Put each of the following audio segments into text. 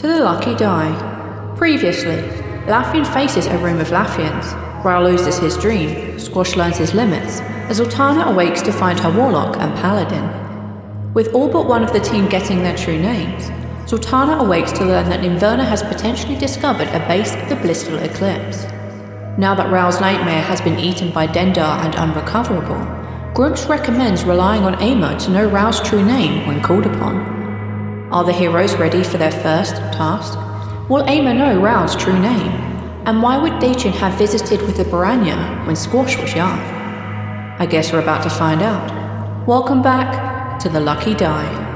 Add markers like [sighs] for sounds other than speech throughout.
to the Lucky Die. Previously, Laffian faces a room of Laffians. Rhal loses his dream, Squash learns his limits, as Ultana awakes to find her Warlock and Paladin. With all but one of the team getting their true names, Zaltanna awakes to learn that Inverna has potentially discovered a base of the Blissful Eclipse. Now that Rhal's nightmare has been eaten by Dendar and unrecoverable, Gruumsh recommends relying on Aimer to know Rhal's true name when called upon. Are the heroes ready for their first task? Will Aimer know Rhal's true name? And why would Dachin have visited with the Baranya when Squash was young? I guess we're about to find out. Welcome back to the Lucky Die.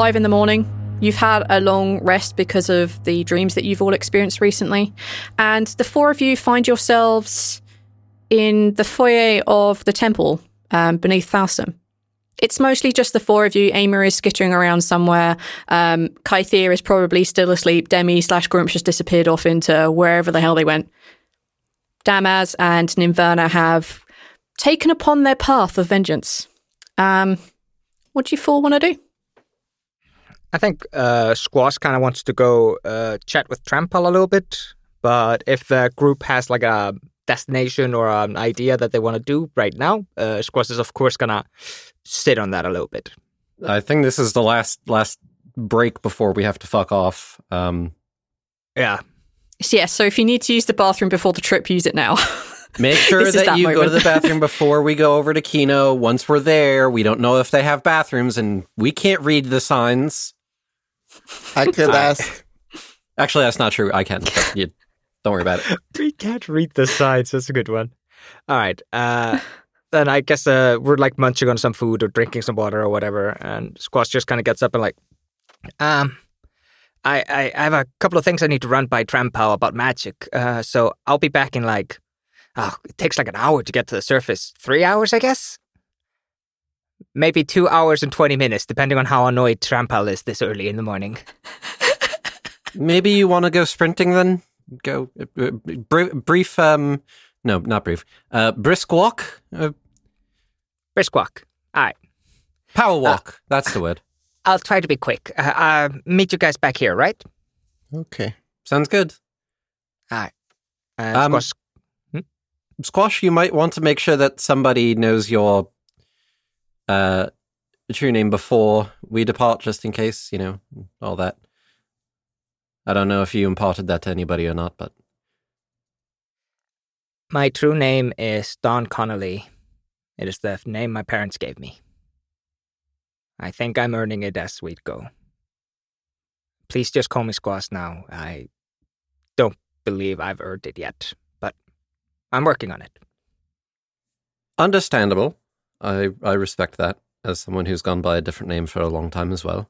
Five in the morning. You've had a long rest because of the dreams that you've all experienced recently. And the four of you find yourselves in the foyer of the temple um, beneath Thalsum. It's mostly just the four of you. Aimer is skittering around somewhere. Um, Kythir is probably still asleep. Demi slash Gruumsh just disappeared off into wherever the hell they went. Damaz and Nimverna have taken upon their path of vengeance. Um, what do you four want to do? I think uh, Squash kind of wants to go uh, chat with Trampel a little bit, but if the group has like a destination or an idea that they want to do right now, uh, Squash is of course gonna sit on that a little bit. I think this is the last last break before we have to fuck off. Um, Yeah, So, yeah, so if you need to use the bathroom before the trip, use it now. [laughs] make sure that, that you go to the bathroom before we go over to Kino. Once we're there, we don't know if they have bathrooms, and we can't read the signs. I could ask. Actually, that's not true. I can. But you, don't worry about it. [laughs] we can't read the signs. That's a good one. All right. Uh, then I guess uh, we're like munching on some food or drinking some water or whatever, and Squash just kind of gets up and like, um, I, I I have a couple of things I need to run by Trampel about magic. Uh, so I'll be back in like, oh, it takes like an hour to get to the surface. Three hours, I guess. Maybe two hours and twenty minutes, depending on how annoyed Trampel is this early in the morning. [laughs] Maybe you want to go sprinting then? Go uh, br- brief. Um, no, not brief. Uh, brisk walk. Uh, Brisk walk. All right. power walk. that's the word. I'll try to be quick. Uh, uh, meet you guys back here, right? Okay. Sounds good. Uh, Um, Squash, Squash, you might want to make sure that somebody knows your uh, true name before we depart, just in case, you know, all that. I don't know if you imparted that to anybody or not, but My true name is Don Connolly. It is the name my parents gave me. I think I'm earning it as we go. Please just call me Squash now. I don't believe I've earned it yet, but I'm working on it. Understandable. I I respect that as someone who's gone by a different name for a long time as well.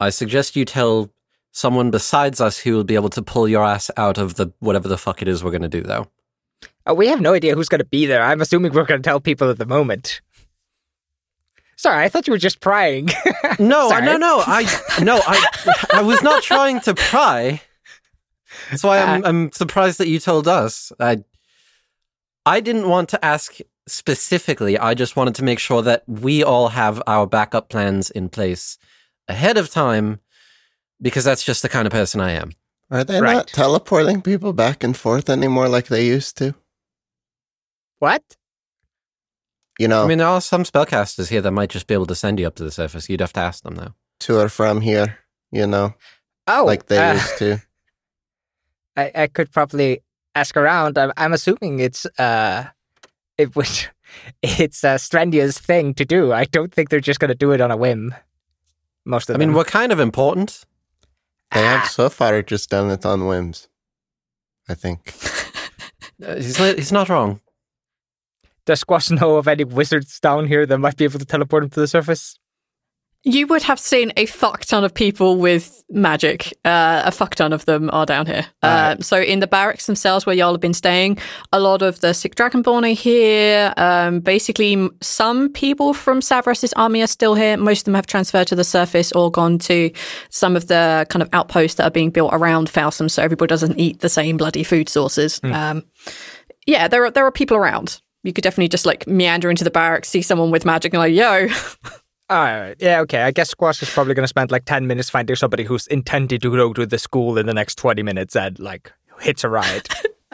I suggest you tell someone besides us who will be able to pull your ass out of the whatever the fuck it is we're going to do though. Oh, we have no idea who's going to be there. I'm assuming we're going to tell people at the moment. Sorry, I thought you were just prying. No, [laughs] Sorry. no, no. I no, I [laughs] I was not trying to pry. That's why I'm uh. I'm surprised that you told us. I I didn't want to ask specifically. I just wanted to make sure that we all have our backup plans in place ahead of time because that's just the kind of person I am. Are they Right. not teleporting people back and forth anymore like they used to? What? You know, I mean, there are some spellcasters here that might just be able to send you up to the surface. You'd have to ask them though. to or from here, you know, Oh, like they uh, used to. [laughs] I, I could probably ask around. I'm, I'm assuming it's uh, it would, [laughs] it's a strenuous thing to do. I don't think they're just going to do it on a whim. Most of them. I mean, them. we're kind of important. They Ah. have so far just done it on whims. I think. [laughs] Uh, he's not, he's not wrong. Does Squash know of any wizards down here that might be able to teleport him to the surface? You would have seen a fuck ton of people with magic. Uh, a fuck ton of them are down here. Um, so in the barracks themselves, where y'all have been staying, a lot of the sick dragonborn are here. Um, basically, some people from Savras's army are still here. Most of them have transferred to the surface or gone to some of the kind of outposts that are being built around Falsum, so everybody doesn't eat the same bloody food sources. Um, yeah, there are there are people around. You could definitely just like meander into the barracks, see someone with magic, and like, yo, [laughs] All right. Yeah, okay. I guess Squash is probably going to spend like 10 minutes finding somebody who's intended to go to the school in the next 20 minutes and like hits a riot.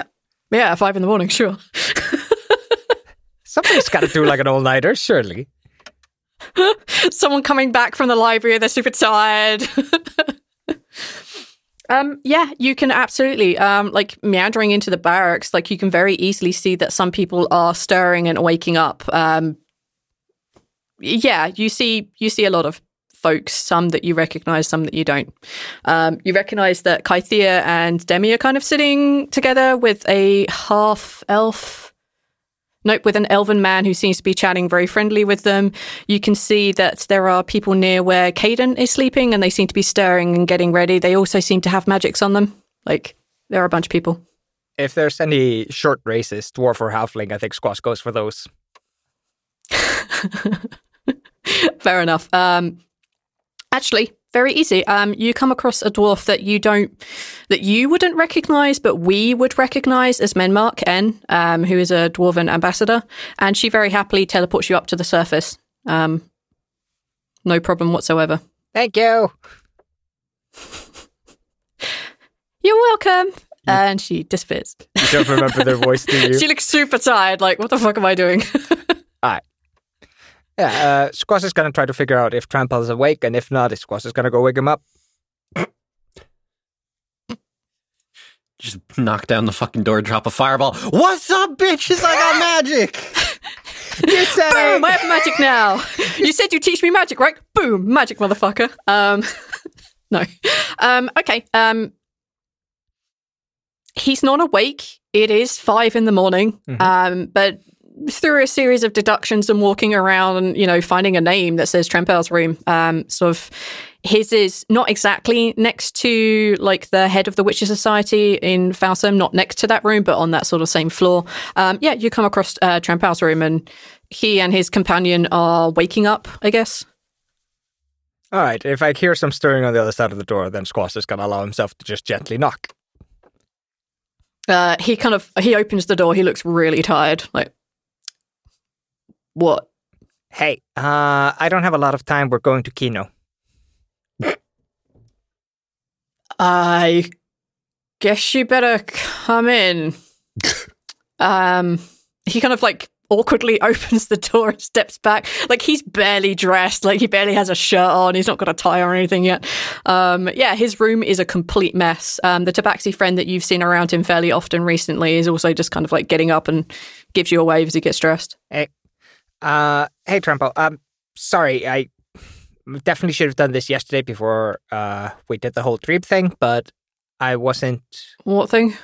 [laughs] yeah, five in the morning, sure. [laughs] Somebody's got to do like an all nighter, surely. [laughs] someone coming back from the library they're super tired um yeah you can absolutely um like meandering into the barracks like you can very easily see that some people are stirring and waking up um yeah you see you see a lot of folks some that you recognize some that you don't um you recognize that Kythia and Demi are kind of sitting together with a half elf Nope, with an elven man who seems to be chatting very friendly with them. You can see that there are people near where Caden is sleeping and they seem to be stirring and getting ready. They also seem to have magics on them. Like, there are a bunch of people. If there's any short races, dwarf or halfling, I think Squash goes for those. [laughs] [laughs] Fair enough. Um, actually, very easy. Um, you come across a dwarf that you don't, that you wouldn't recognize, but we would recognize as Menmark N, um, who is a dwarven ambassador, and she very happily teleports you up to the surface. Um, no problem whatsoever. Thank you. [laughs] You're welcome. And she disappears. You don't remember their voice, do [laughs] you? she looks super tired. Like, what the fuck am I doing? Yeah, uh, Squash is going to try to figure out if Trampel is awake, and if not, Squash is going to go wake him up. [coughs] Just knock down the fucking door, drop a fireball. What's up, bitches? I got magic. [laughs] You said Boom! I have magic now. You said you teach me magic, right? Boom! Magic, motherfucker. Um, [laughs] no. Um, okay. Um, he's not awake. It is five in the morning. Um, but through a series of deductions and walking around and you know finding a name that says Trempel's room, um, sort of his is not exactly next to like the head of the Witcher Society in Falsum, not next to that room, but on that sort of same floor. Um, yeah, you come across uh, room, and he and his companion are waking up. I guess. All right, if I hear some stirring on the other side of the door, then Squash is going to allow himself to just gently knock. Uh, he kind of he opens the door. He looks really tired. Like, what? Hey, uh, I don't have a lot of time. We're going to Kino. I guess you better come in. [laughs] um, he kind of like awkwardly [laughs] opens the door and steps back. Like he's barely dressed. Like he barely has a shirt on. He's not got a tie or anything yet. Um, yeah, his room is a complete mess. Um, the Tabaxi friend that you've seen around him fairly often recently is also just kind of like getting up and gives you a wave as he gets dressed. Hey, uh, hey, Trampo. Um, sorry, I definitely should have done this yesterday before uh, we did the whole dream thing, but I wasn't. What thing?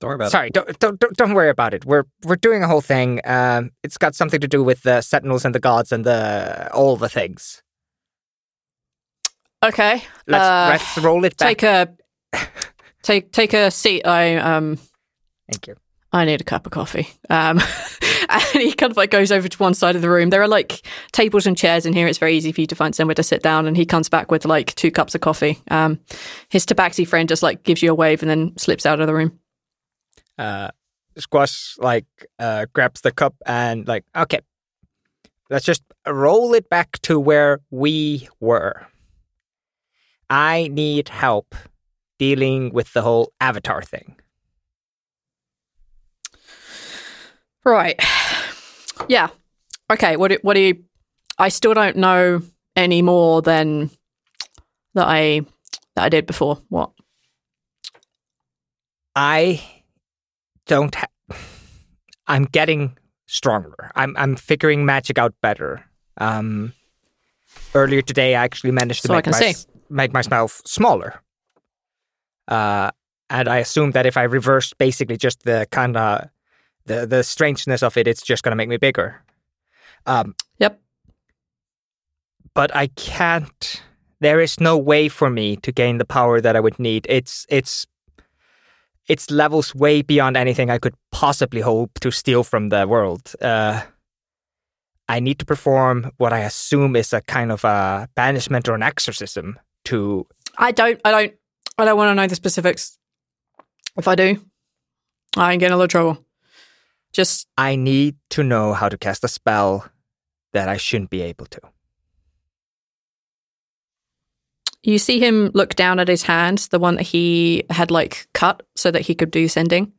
Don't worry about Sorry, don't, don't don't don't worry about it. We're we're doing a whole thing. Um, it's got something to do with the sentinels and the gods and the all the things. Okay. Let's uh, let's roll it back. take a take take a seat. I um Thank you. I need a cup of coffee. Um, [laughs] [laughs] and he kind of like goes over to one side of the room. There are like tables and chairs in here. It's very easy for you to find somewhere to sit down. And he comes back with like two cups of coffee. Um, his tabaxi friend just like gives you a wave and then slips out of the room. uh, Squash like uh, grabs the cup and like, okay, let's just roll it back to where we were. I need help dealing with the whole avatar thing. Right. Yeah. Okay. What do, what do you? I still don't know any more than that I that I did before. What? I don't. Ha- I'm getting stronger. I'm I'm figuring magic out better. Um, earlier today, I actually managed to So make my, make myself smaller. Uh, and I assumed that if I reversed basically just the kind of the the strangeness of it, it's just going to make me bigger. Um, Yep. but I can't. There is no way for me to gain the power that I would need. It's it's it's levels way beyond anything I could possibly hope to steal from the world. Uh, I need to perform what I assume is a kind of a banishment or an exorcism to. I don't. I don't. I don't want to know the specifics. If I do, I ain't getting a lot of trouble. Just I need to know how to cast a spell that I shouldn't be able to. you see him look down at his hand, the one that he had like cut so that he could do sending.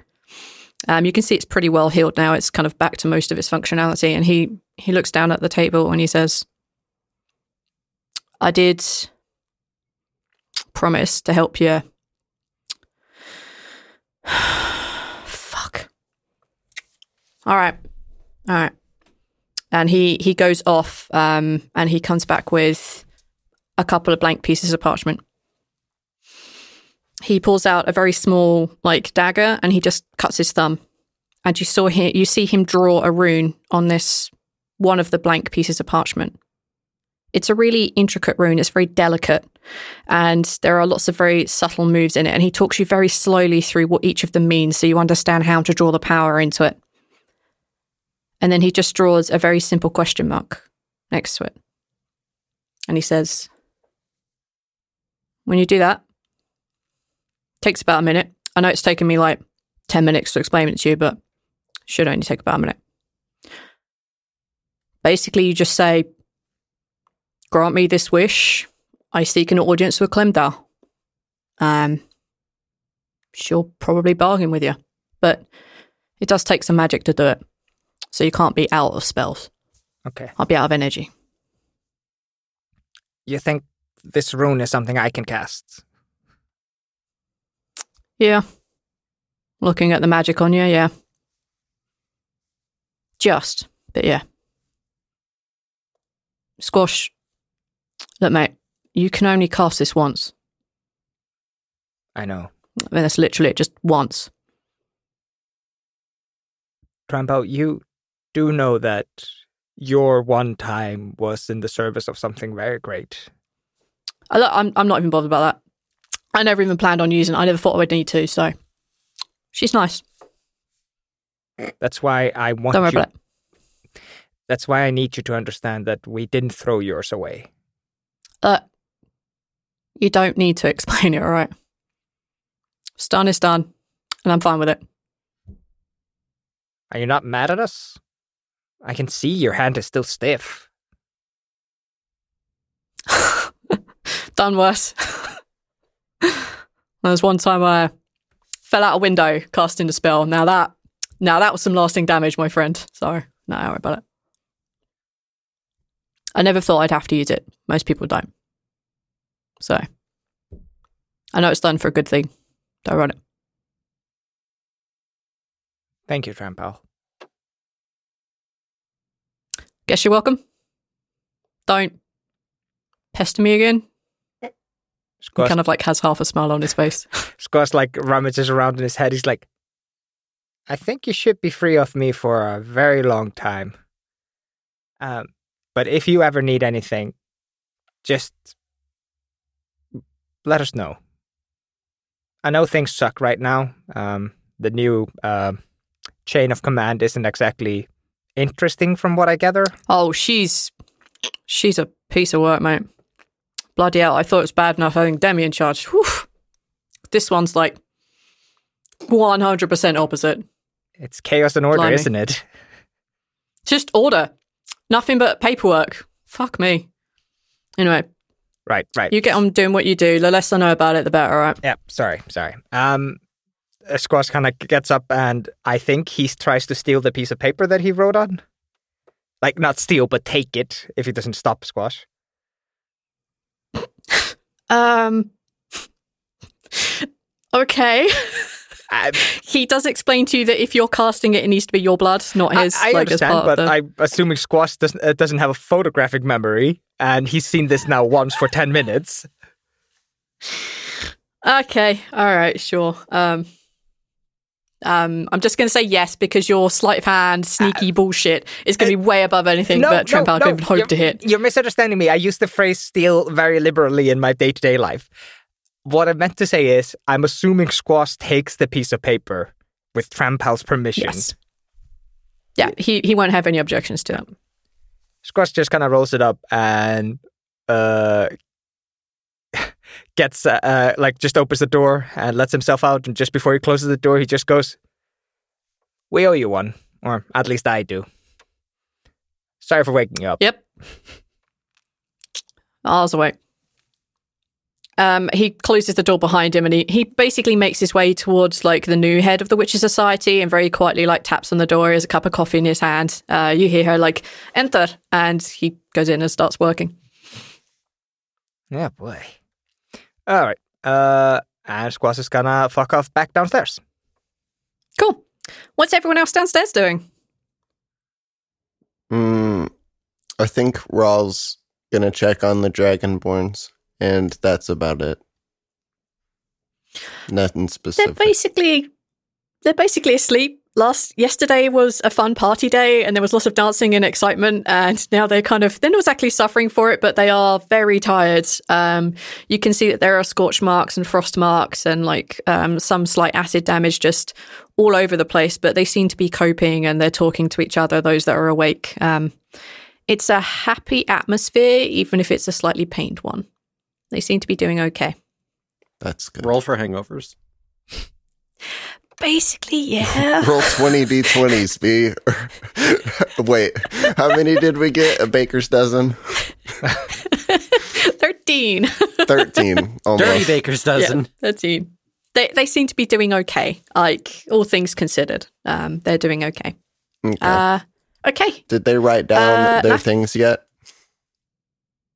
Um, you can see it's pretty well healed now. It's kind of back to most of its functionality, and he he looks down at the table and he says, "I did promise to help you." [sighs] [sighs] [sighs] All right, all right. And he he goes off, um, and he comes back with a couple of blank pieces of parchment. He pulls out a very small like dagger and he just cuts his thumb. And you saw here you see him draw a rune on this one of the blank pieces of parchment. It's a really intricate rune, it's very delicate, and there are lots of very subtle moves in it. And he talks you very slowly through what each of them means so you understand how to draw the power into it. And then he just draws a very simple question mark next to it. And he says, when you do that, takes about a minute. I know it's taken me like 10 minutes to explain it to you, but should only take about a minute. Basically, you just say, Grant me this wish. I seek an audience with Clemdar. Um, she'll probably bargain with you, but it does take some magic to do it. So you can't be out of spells. Okay. I'll be out of energy. You think this rune is something I can cast? Yeah. Looking at the magic on you, yeah. Just, but yeah. Squash. Look, mate, you can only cast this once. I know. I mean, that's literally it, just once. Trampo, you do know that your one time was in the service of something very great. I, look, I'm, I'm not even bothered about that. I never even planned on using it. I never thought I would need to, so. She's nice. That's why I want Don't worry you. about it. That's why I need you to understand that we didn't throw yours away. Uh, you don't need to [laughs] explain it, all right? It's done, it's done. And I'm fine with it. Are you not mad at us? I can see your hand is still stiff. [laughs] Done worse. [laughs] there was one time I fell out a window casting a spell. Now that now that was some lasting damage, my friend. So no, don't worry about it. I never thought I'd have to use it. Most people don't. So I know it's done for a good thing. Don't run it. Thank you, Trampal. Guess you're welcome. Don't pester me again. He Squash, kind of like has half a smile on his face. [laughs] Squash like rummages around in his head. He's like, I think you should be free of me for a very long time. Um, but if you ever need anything, just let us know. I know things suck right now. Um, the new uh, chain of command isn't exactly interesting from what I gather. Oh, she's she's a piece of work, mate. Bloody hell! I thought it was bad enough having Demi in charge. Whew. This one's like one hundred percent opposite. It's chaos and order, Blimey. isn't it? [laughs] Just order, nothing but paperwork. Fuck me. Anyway, Right, right. you get on doing what you do. The less I know about it, the better. right? Yeah, sorry, sorry. Um, Squash kind of gets up and I think he tries to steal the piece of paper that he wrote on. Like, not steal, but take it if he doesn't stop Squash. [laughs] Um. [laughs] okay. I, [laughs] he does explain to you that if you're casting it, it needs to be your blood, not his. I, I like, understand, but the... I'm assuming Squash doesn't, uh, doesn't have a photographic memory and he's seen this now once for 10 minutes. Okay, all right, sure. Um, um, I'm just going to say yes because your sleight of hand, sneaky bullshit is going to be way above anything that Trempal could even hope you're, to hit. You're misunderstanding me. I use the phrase steal very liberally in my day to day life. What I meant to say is, I'm assuming Squash takes the piece of paper with Trampal's permission. Yes. Yeah, he, he won't have any objections to it. Squash just kind of rolls it up and uh, gets uh, uh, like just opens the door and lets himself out. And just before he closes the door, he just goes, "We owe you one, or at least I do. Sorry for waking you up." Yep. Miles away. Um, he closes the door behind him and he, he basically makes his way towards like the new head of the Witches Society and very quietly like taps on the door. He has a cup of coffee in his hand. Uh, you hear her like enter and he goes in and starts working. Yeah, boy. All right. Uh, and Squash is gonna fuck off back downstairs. Cool. What's everyone else downstairs doing? Mm, I think Rhal's gonna check on the Dragonborns, and that's about it. Nothing specific. They're basically they're basically asleep. Last yesterday was a fun party day and there was lots of dancing and excitement and now they're kind of they're not exactly suffering for it, but they are very tired. Um, you can see that there are scorch marks and frost marks and like um, some slight acid damage just all over the place, but they seem to be coping and they're talking to each other, those that are awake. Um, it's a happy atmosphere, even if it's a slightly pained one. They seem to be doing okay. that's good. Roll for hangovers. [laughs] Basically, yeah. [laughs] Roll 20 d20s, B. [laughs] Wait, how many did we get? A baker's dozen? [laughs] 13. 13. Almost. Dirty baker's dozen. Yeah, 13. They, they seem to be doing okay, like all things considered. Um, they're doing okay. Okay. Uh, okay, did they write down uh, their I- things yet?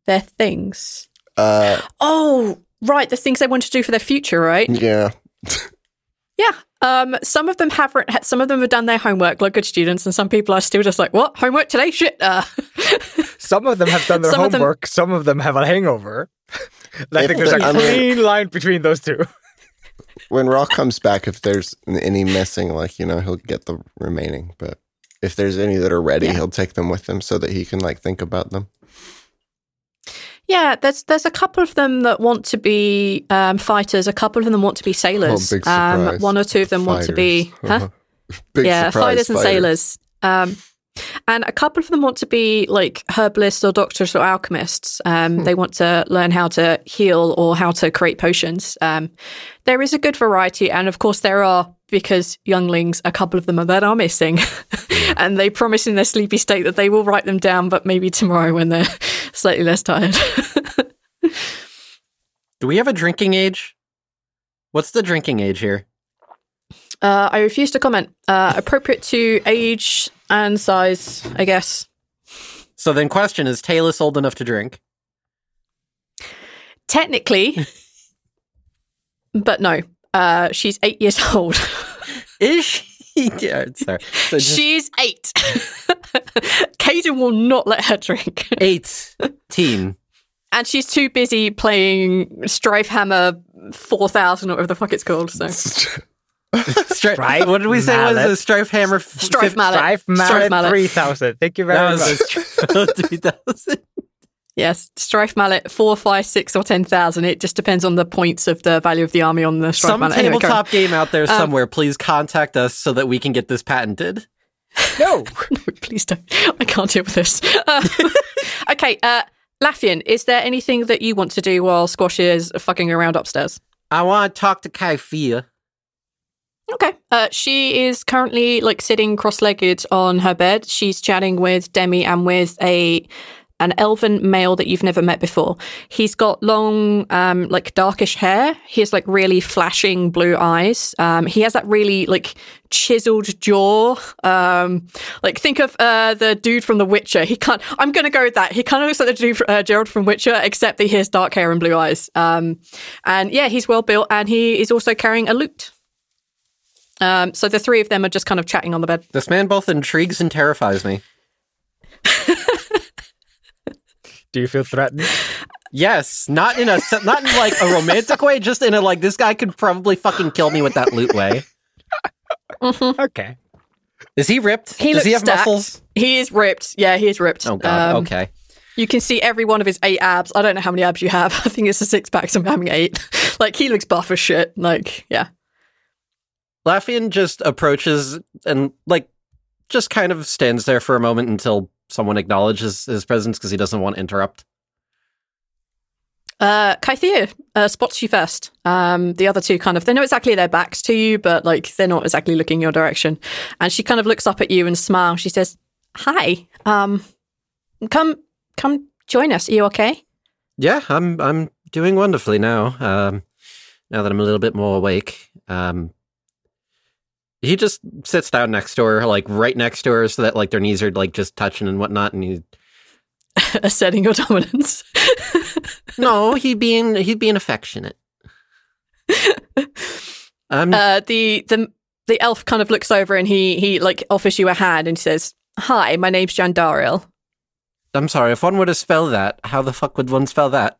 they're things. Uh, Oh, right, the things they want to do for their future, right? yeah. Yeah. Um, some of them have writ- some of them have done their homework, like good students, and some people are still just like, "What homework today? Shit." Uh, [laughs] Some of them have done their Some of them- homework. Some of them have a hangover. [laughs] I think there's a the- I mean- clean line between those two. [laughs] When Rhal comes back, if there's any missing, like, you know, he'll get the remaining. But if there's any that are ready, Yeah. he'll take them with him so that he can, like, think about them. Yeah, there's there's a couple of them that want to be um, fighters. A couple of them want to be sailors. Oh, um, one or two of them want to be, huh? [laughs] Big yeah, surprise, fighters and sailors. Um, and a couple of them want to be like herbalists or doctors or alchemists. Um, They want to learn how to heal or how to create potions. Um, there is a good variety, and of course there are because younglings. A couple of them are that are missing, [laughs] and they promise in their sleepy state that they will write them down, but maybe tomorrow when they're [laughs] slightly less tired. [laughs] Do we have a drinking age? What's the drinking age here? uh, I refuse to comment. Uh, appropriate to age and size, I guess. So then, question is Talus old enough to drink? Technically, but no. Uh, she's eight years [laughs] old. Is she? [laughs] yeah, sorry. So just she's eight. [laughs] Caden will not let her drink. eight teen. and she's too busy playing Strife Hammer 4000 or whatever the fuck it's called. So Stri- Strife what did we say was mallet. a strife hammer? f- Strife fif- mallet. Strife Strife Mallet Mallet. 3000. Thank you very That was much. a strife 3000. Yes, Strife Mallet 4, 5, 6 or 10,000. It just depends on the points of the value of the army on the Strife Some Mallet. Anyway, tabletop game out there Um, somewhere, please contact us so that we can get this patented. [laughs] no. No, please don't. I can't deal with this. Uh, [laughs] okay, uh, Laffian, is there anything that you want to do while Squash is fucking around upstairs? I want to talk to Kaifia. Okay. Uh, she is currently like sitting cross-legged on her bed. She's chatting with Demi and with a an elven male that you've never met before. He's got long, um, like darkish hair. He has like really flashing blue eyes. Um, he has that really like chiseled jaw. Um, like think of uh, the dude from The Witcher. He can't. I'm gonna go with that. He kind of looks like the dude uh, Gerald from Witcher, except that he has dark hair and blue eyes. Um, and yeah, he's well built, and he is also carrying a lute. Um, so the three of them are just kind of chatting on the bed. This man both intrigues and terrifies me. Do you feel threatened? Yes, not in a not in like a romantic way, just in a like this guy could probably fucking kill me with that lute way. Okay. Is he ripped? He Does he have stacked. muscles? He is ripped. Yeah, he is ripped. Oh god. Um, okay. You can see every one of his eight abs. I don't know how many abs you have. [laughs] I think it's a six pack, so I'm having eight. [laughs] like he looks buff as shit. Like yeah. Laffian just approaches and like just kind of stands there for a moment until someone acknowledges his presence because he doesn't want to interrupt. Uh, Kythea uh, spots you first. Um, the other two kind of, they know exactly their backs to you, but like they're not exactly looking your direction. And she kind of looks up at you and smiles. She says, "Hi, um, come, come join us. Are you okay?" Yeah, I'm I'm doing wonderfully now. Um, now that I'm a little bit more awake. Um, he just sits down next to her, like right next to her, so that like their knees are like just touching and whatnot. And he, [laughs] Asserting your dominance. [laughs] no, he being he being affectionate. [laughs] Um, uh, the the the elf kind of looks over and he he like offers you a hand and says, "Hi, my name's Jandaril." I'm sorry. If one were to spell that, how the fuck would one spell that?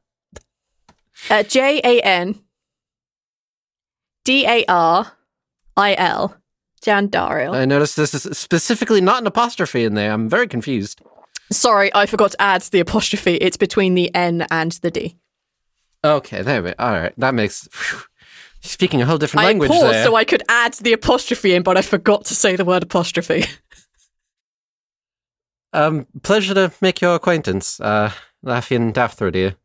Uh, J A N D A R I L. Jandariel. I noticed this is specifically not an apostrophe in there. I'm very confused. Sorry, I forgot to add the apostrophe. It's between the N and the D. Okay, there we. All right, that makes. Phew, speaking a whole different I language paused there. so I could add the apostrophe in, but I forgot to say the word apostrophe. [laughs] Um, pleasure to make your acquaintance, uh, Laffian Dafthrodier.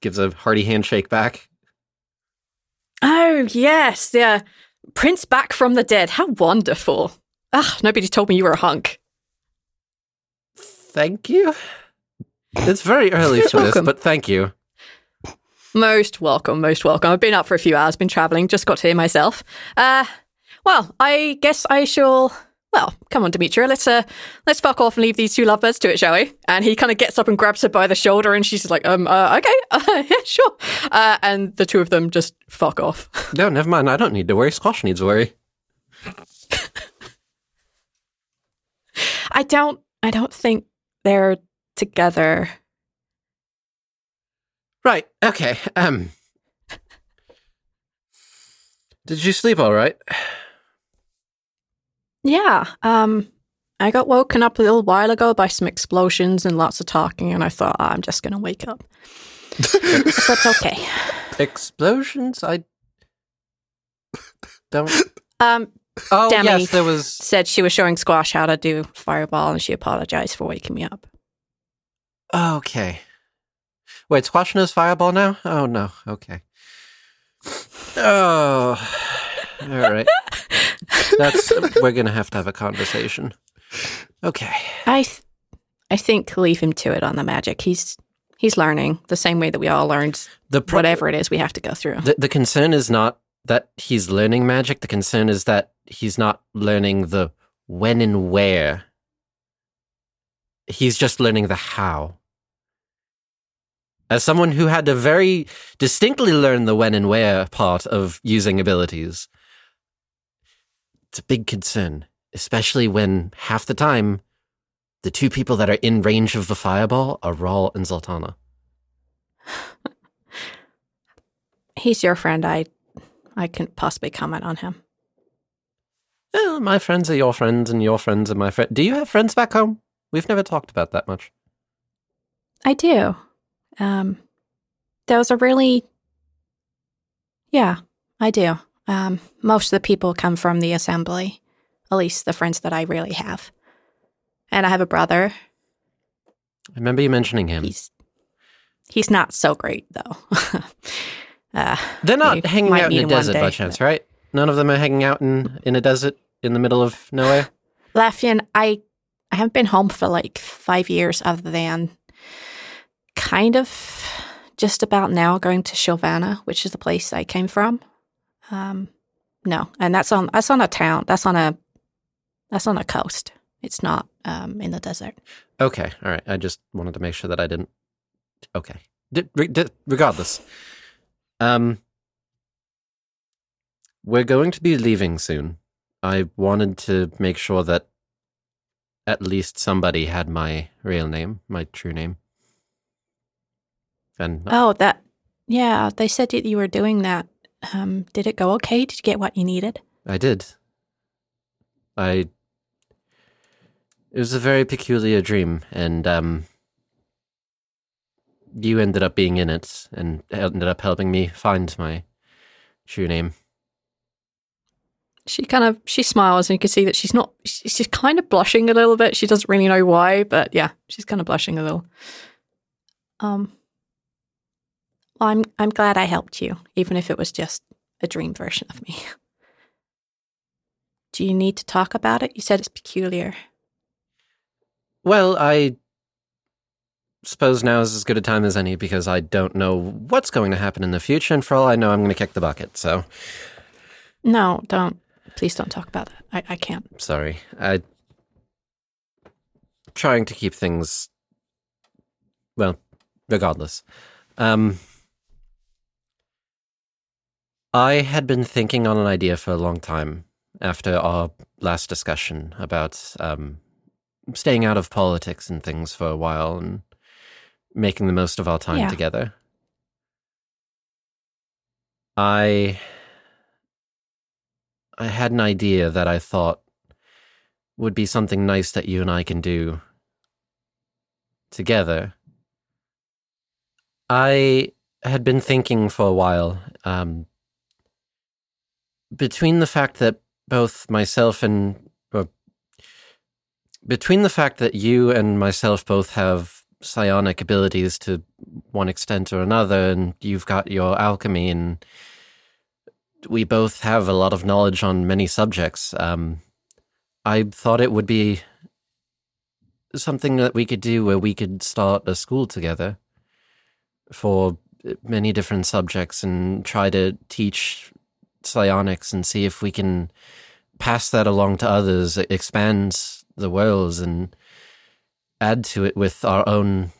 Gives a hearty handshake back. oh yes, yeah. Prince back from the dead. How wonderful. Ah, nobody told me you were a hunk. Thank you. It's very early [laughs] for this, but thank you. Most welcome, most welcome. I've been up for a few hours, been travelling, just got here myself. Uh, well, I guess I shall. Well, come on, Demetria, let's uh, let's fuck off and leave these two lovebirds to it, shall we? And he kind of gets up and grabs her by the shoulder, and she's like, um, uh, okay, [laughs] uh, yeah, sure. Uh, and the two of them just fuck off. [laughs] No, never mind. I don't need to worry. Squash needs worry. I don't, I don't think they're together. Right. Okay. Um. Did you sleep all right? Yeah. Um, I got woken up a little while ago by some explosions and lots of talking, and I thought "Ah, I'm just gonna wake up. so [laughs] that's okay. Explosions? I don't. Um, Oh Demi. yes, there was. said she was showing Squash how to do fireball, and she apologized for waking me up. Okay. Wait, Squash knows Fireball now? Oh no. Okay. Oh. All right. That's. We're gonna have to have a conversation. Okay. I, th- I think leave him to it on the magic. He's he's learning the same way that we all learned The pro- whatever it is we have to go through. The, the concern is not that he's learning magic. The concern is that he's not learning the when and where. He's just learning the how. As someone who had to very distinctly learn the when and where part of using abilities, it's a big concern, especially when half the time the two people that are in range of the fireball are Rhal and Zaltanna. [laughs] He's your friend. I I can't possibly comment on him. Well, my friends are your friends, and your friends are my friends. Do you have friends back home? We've never talked about that much. I do. Um, those are really, yeah, I do. Um, most of the people come from the assembly, at least the friends that I really have. And I have a brother. I remember you mentioning him. He's he's not so great though. [laughs] uh, They're not hanging out in a desert by day, chance, right? None of them are hanging out in, in a desert in the middle of nowhere? [laughs] Laffian, I I haven't been home for like five years, other than kind of just about now going to Shilvana, which is the place I came from. Um, no, and that's on that's on a town. That's on a that's on a coast. It's not um, in the desert. Okay, all right. I just wanted to make sure that I didn't. Okay. D- re- d- regardless, um, we're going to be leaving soon. I wanted to make sure that at least somebody had my real name, my true name. And Oh, that yeah. They said that you were doing that. Um, did it go okay? Did you get what you needed? I did. I. It was a very peculiar dream, and um, you ended up being in it, and ended up helping me find my true name. She kind of she smiles and you can see that she's not she's she's kind of blushing a little bit. She doesn't really know why, but yeah, she's kind of blushing a little. Um well, I'm I'm glad I helped you, even if it was just a dream version of me. Do you need to talk about it? You said it's peculiar. Well, I suppose now is as good a time as any because I don't know what's going to happen in the future, and for all I know, I'm going to kick the bucket. So No, don't. Please don't talk about that. I, I can't. sorry. I trying to keep things well, regardless. Um I had been thinking on an idea for a long time after our last discussion about um staying out of politics and things for a while and making the most of our time Yeah. together. I I had an idea that I thought would be something nice that you and I can do together. I had been thinking for a while um, between the fact that both myself and or between the fact that you and myself both have psionic abilities to one extent or another, and you've got your alchemy, and we both have a lot of knowledge on many subjects. Um, I thought it would be something that we could do where we could start a school together for many different subjects and try to teach psionics and see if we can pass that along to others, expand the worlds and add to it with our own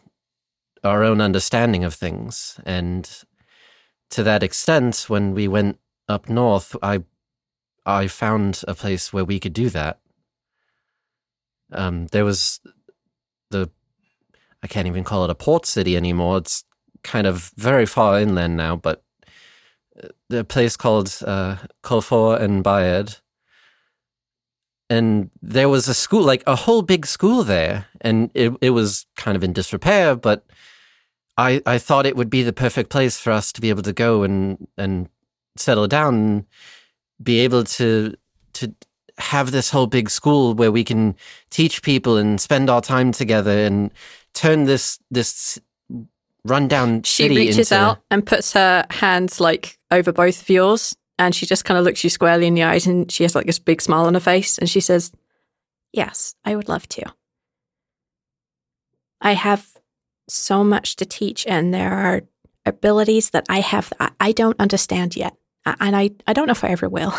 our own understanding of things. And to that extent, when we went up north, I I found a place where we could do that. Um, there was the I can't even call it a port city anymore. It's kind of very far inland now, but the place called uh, Kolfor and Bayed. And there was a school, like a whole big school there, and it it was kind of in disrepair. But I I thought it would be the perfect place for us to be able to go and and settle down, and be able to to have this whole big school where we can teach people and spend our time together and turn this this rundown She city reaches into, out and puts her hands like over both of yours, and she just kind of looks you squarely in the eyes, and she has like this big smile on her face, and she says, "Yes, I would love to. I have so much to teach, and there are abilities that I have that I don't understand yet, and I I don't know if I ever will.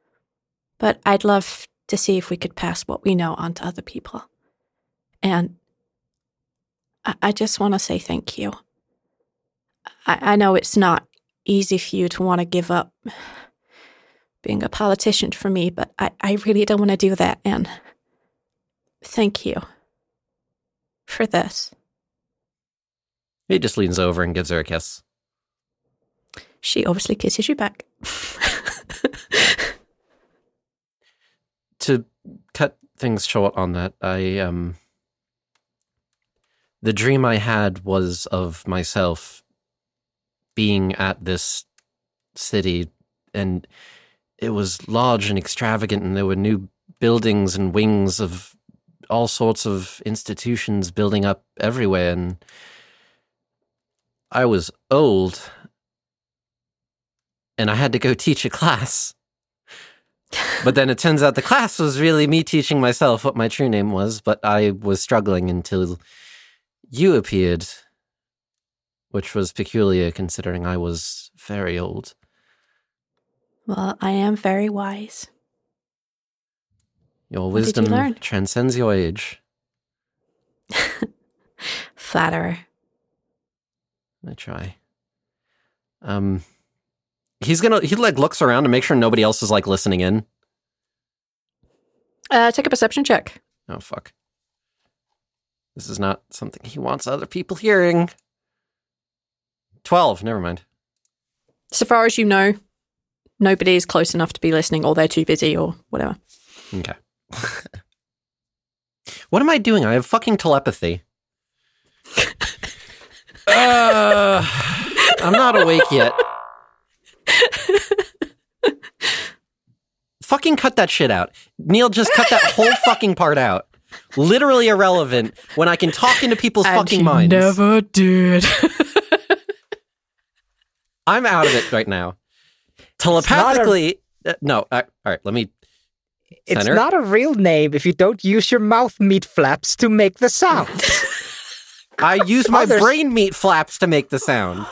[laughs] but I'd love to see if we could pass what we know on to other people, and." I- I just want to say thank you. I, I know it's not easy for you to want to give up being a politician for me, but I, I really don't want to do that. And thank you. for this. He just leans over and gives her a kiss. She obviously kisses you back. [laughs] to cut things short on that, I um the dream I had was of myself being at this city and it was large and extravagant and there were new buildings and wings of all sorts of institutions building up everywhere and I was old and I had to go [laughs] teach a class. But then it turns out the class was really me teaching myself what my true name was, but I was struggling until you appeared, which was peculiar considering I was very old. Well, I am very wise. Your did you wisdom transcends your age. [laughs] Flatterer. I try. Um, he's gonna he like looks around to make sure nobody else is like listening in. Uh, take a perception check. Oh fuck. This is not something he wants other people hearing. Twelve. Never mind. So far as you know, nobody is close enough to be listening, or they're too busy, or whatever. Okay. what am I doing? I have fucking telepathy. [laughs] uh, I'm not awake yet. fucking cut that shit out. Neil, just cut that whole [laughs] fucking part out. Literally irrelevant when I can talk into people's fucking minds. Never did. [laughs] I'm out of it right now. [laughs] Telepathically, uh, no. uh, all right, let me. It's not a real name if you don't use your mouth meat flaps to make the sound. [laughs] I use my Others- brain meat flaps to make the sound.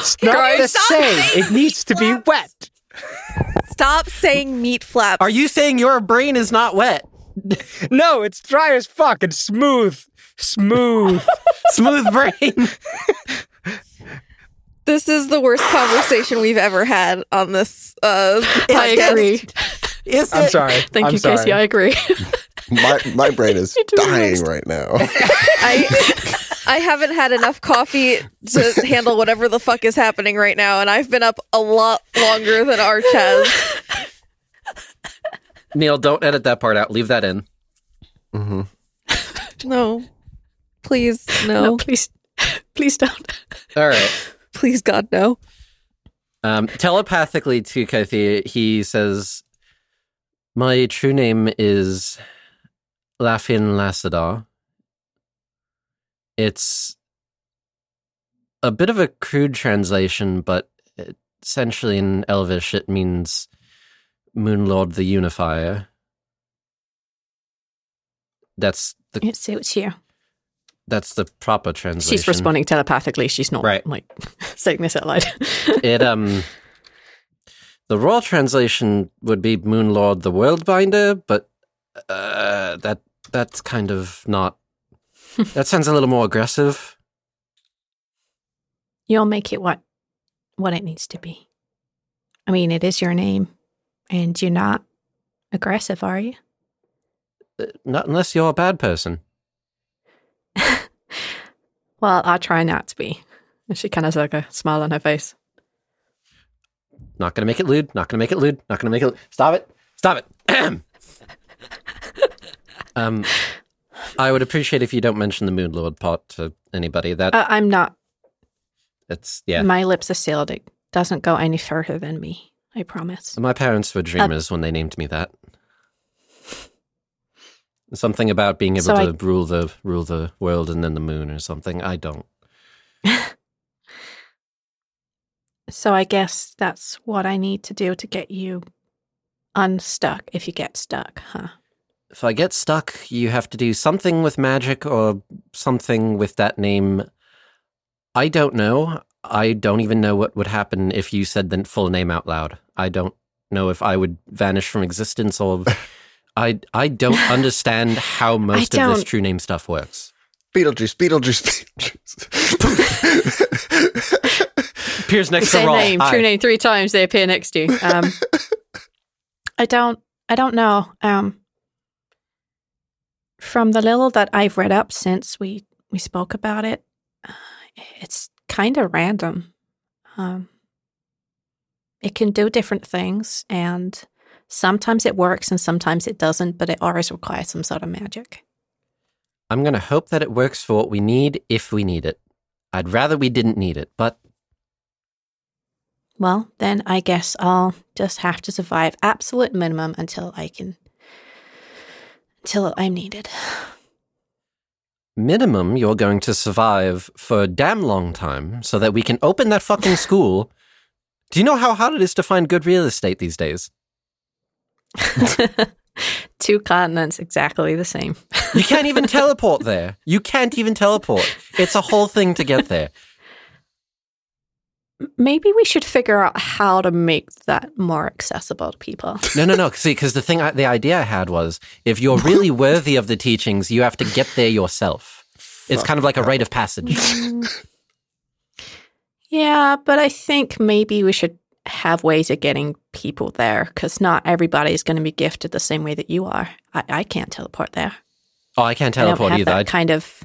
It's not Guys, the stop same. saying It needs to be wet. Stop saying meat flaps. Are you saying your brain is not wet? [laughs] No, it's dry as fuck and smooth. Smooth. Smooth brain. This is the worst conversation we've ever had on this uh, I agree. Is I'm it? sorry. Thank I'm you, sorry. Casey. I agree. My my brain [laughs] is dying right now. I I haven't had enough coffee to handle whatever the fuck is happening right now, and I've been up a lot longer than Arch has. Neil, don't edit that part out. Leave that in. Mm-hmm. No, please, no, no, please, please don't. All right. Please, God, no. Um, telepathically to Kathy, he says, My true name is Lafin Lassadar. It's a bit of a crude translation, but essentially in Elvish it means Moonlord the Unifier. That's the It suits you. That's the proper translation. She's responding telepathically. She's not Right. like [laughs] saying this out loud. [laughs] it um the raw translation would be Moonlord the Worldbinder, but uh that that's kind of not [laughs] that sounds a little more aggressive. You'll make it what what it needs to be. I mean, it is your name, and you're not aggressive, are you? Uh, Not unless you're a bad person. [laughs] Well, I try not to be. And she kind of has like a smile on her face. Not gonna make it lewd, not gonna make it lewd, not gonna make it stop it. Stop it. [clears throat] um I would appreciate if you don't mention the Moonlord part to anybody. That Uh, I'm not. it's yeah. My lips are sealed. It doesn't go any further than me. I promise. My parents were dreamers when they named me that. Something about being able So to I- rule the rule the world and then the moon or something. I don't. [laughs] So I guess that's what I need to do to get you unstuck if you get stuck, huh? If I get stuck, you have to do something with magic or something with that name. I don't know. I don't even know what would happen if you said the full name out loud. I don't know if I would vanish from existence or [laughs] I I don't [laughs] understand how most of this true name stuff works. Beetlejuice, Beetlejuice, Beetlejuice. [laughs] Appears next to Same Raw. name, Hi. true name, three times they appear next to you. Um, [laughs] I don't, I don't know. Um, from the little that I've read up since we we spoke about it. Uh, It's kind of random. Um, it can do different things, and sometimes it works and sometimes it doesn't, but it always requires some sort of magic. I'm going to hope that it works for what we need if we need it. I'd rather we didn't need it, but Well, then I guess I'll just have to survive absolute minimum until I can. until I'm needed. minimum you're going to survive for a damn long time so that we can open that fucking school. Do you know how hard it is to find good real estate these days? [laughs] Two continents exactly the same. You can't even teleport there. You can't even teleport. It's a whole thing to get there. Maybe we should figure out how to make that more accessible to people. No, no, no. See, because the thing, I, the idea I had was, if you're really [laughs] worthy of the teachings, you have to get there yourself. It's kind of like a rite of passage. [laughs] Yeah, but I think maybe we should have ways of getting people there because not everybody is going to be gifted the same way that you are. I, I can't teleport there. Oh, I can't I teleport have either. I, kind of.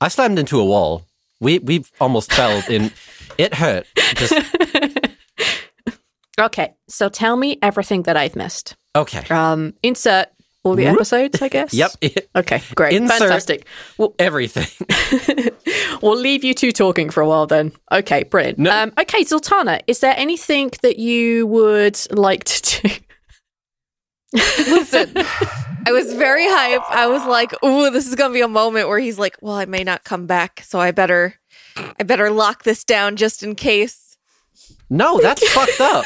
I slammed into a wall. We we almost fell in. [laughs] It hurt. Just Okay, so tell me everything that I've missed. okay. Um, insert all the episodes, I [laughs] guess. Yep. Okay, great, Insert- fantastic. Well, [laughs] Everything. we'll leave you two talking for a while then. Okay, brilliant. No- Um, okay, Zaltanna, is there anything that you would like to do? [laughs] Listen, I was very hype. I was like, "Ooh, this is gonna be a moment where he's like, well, I may not come back, so I better, I better lock this down just in case." No, that's fucked up.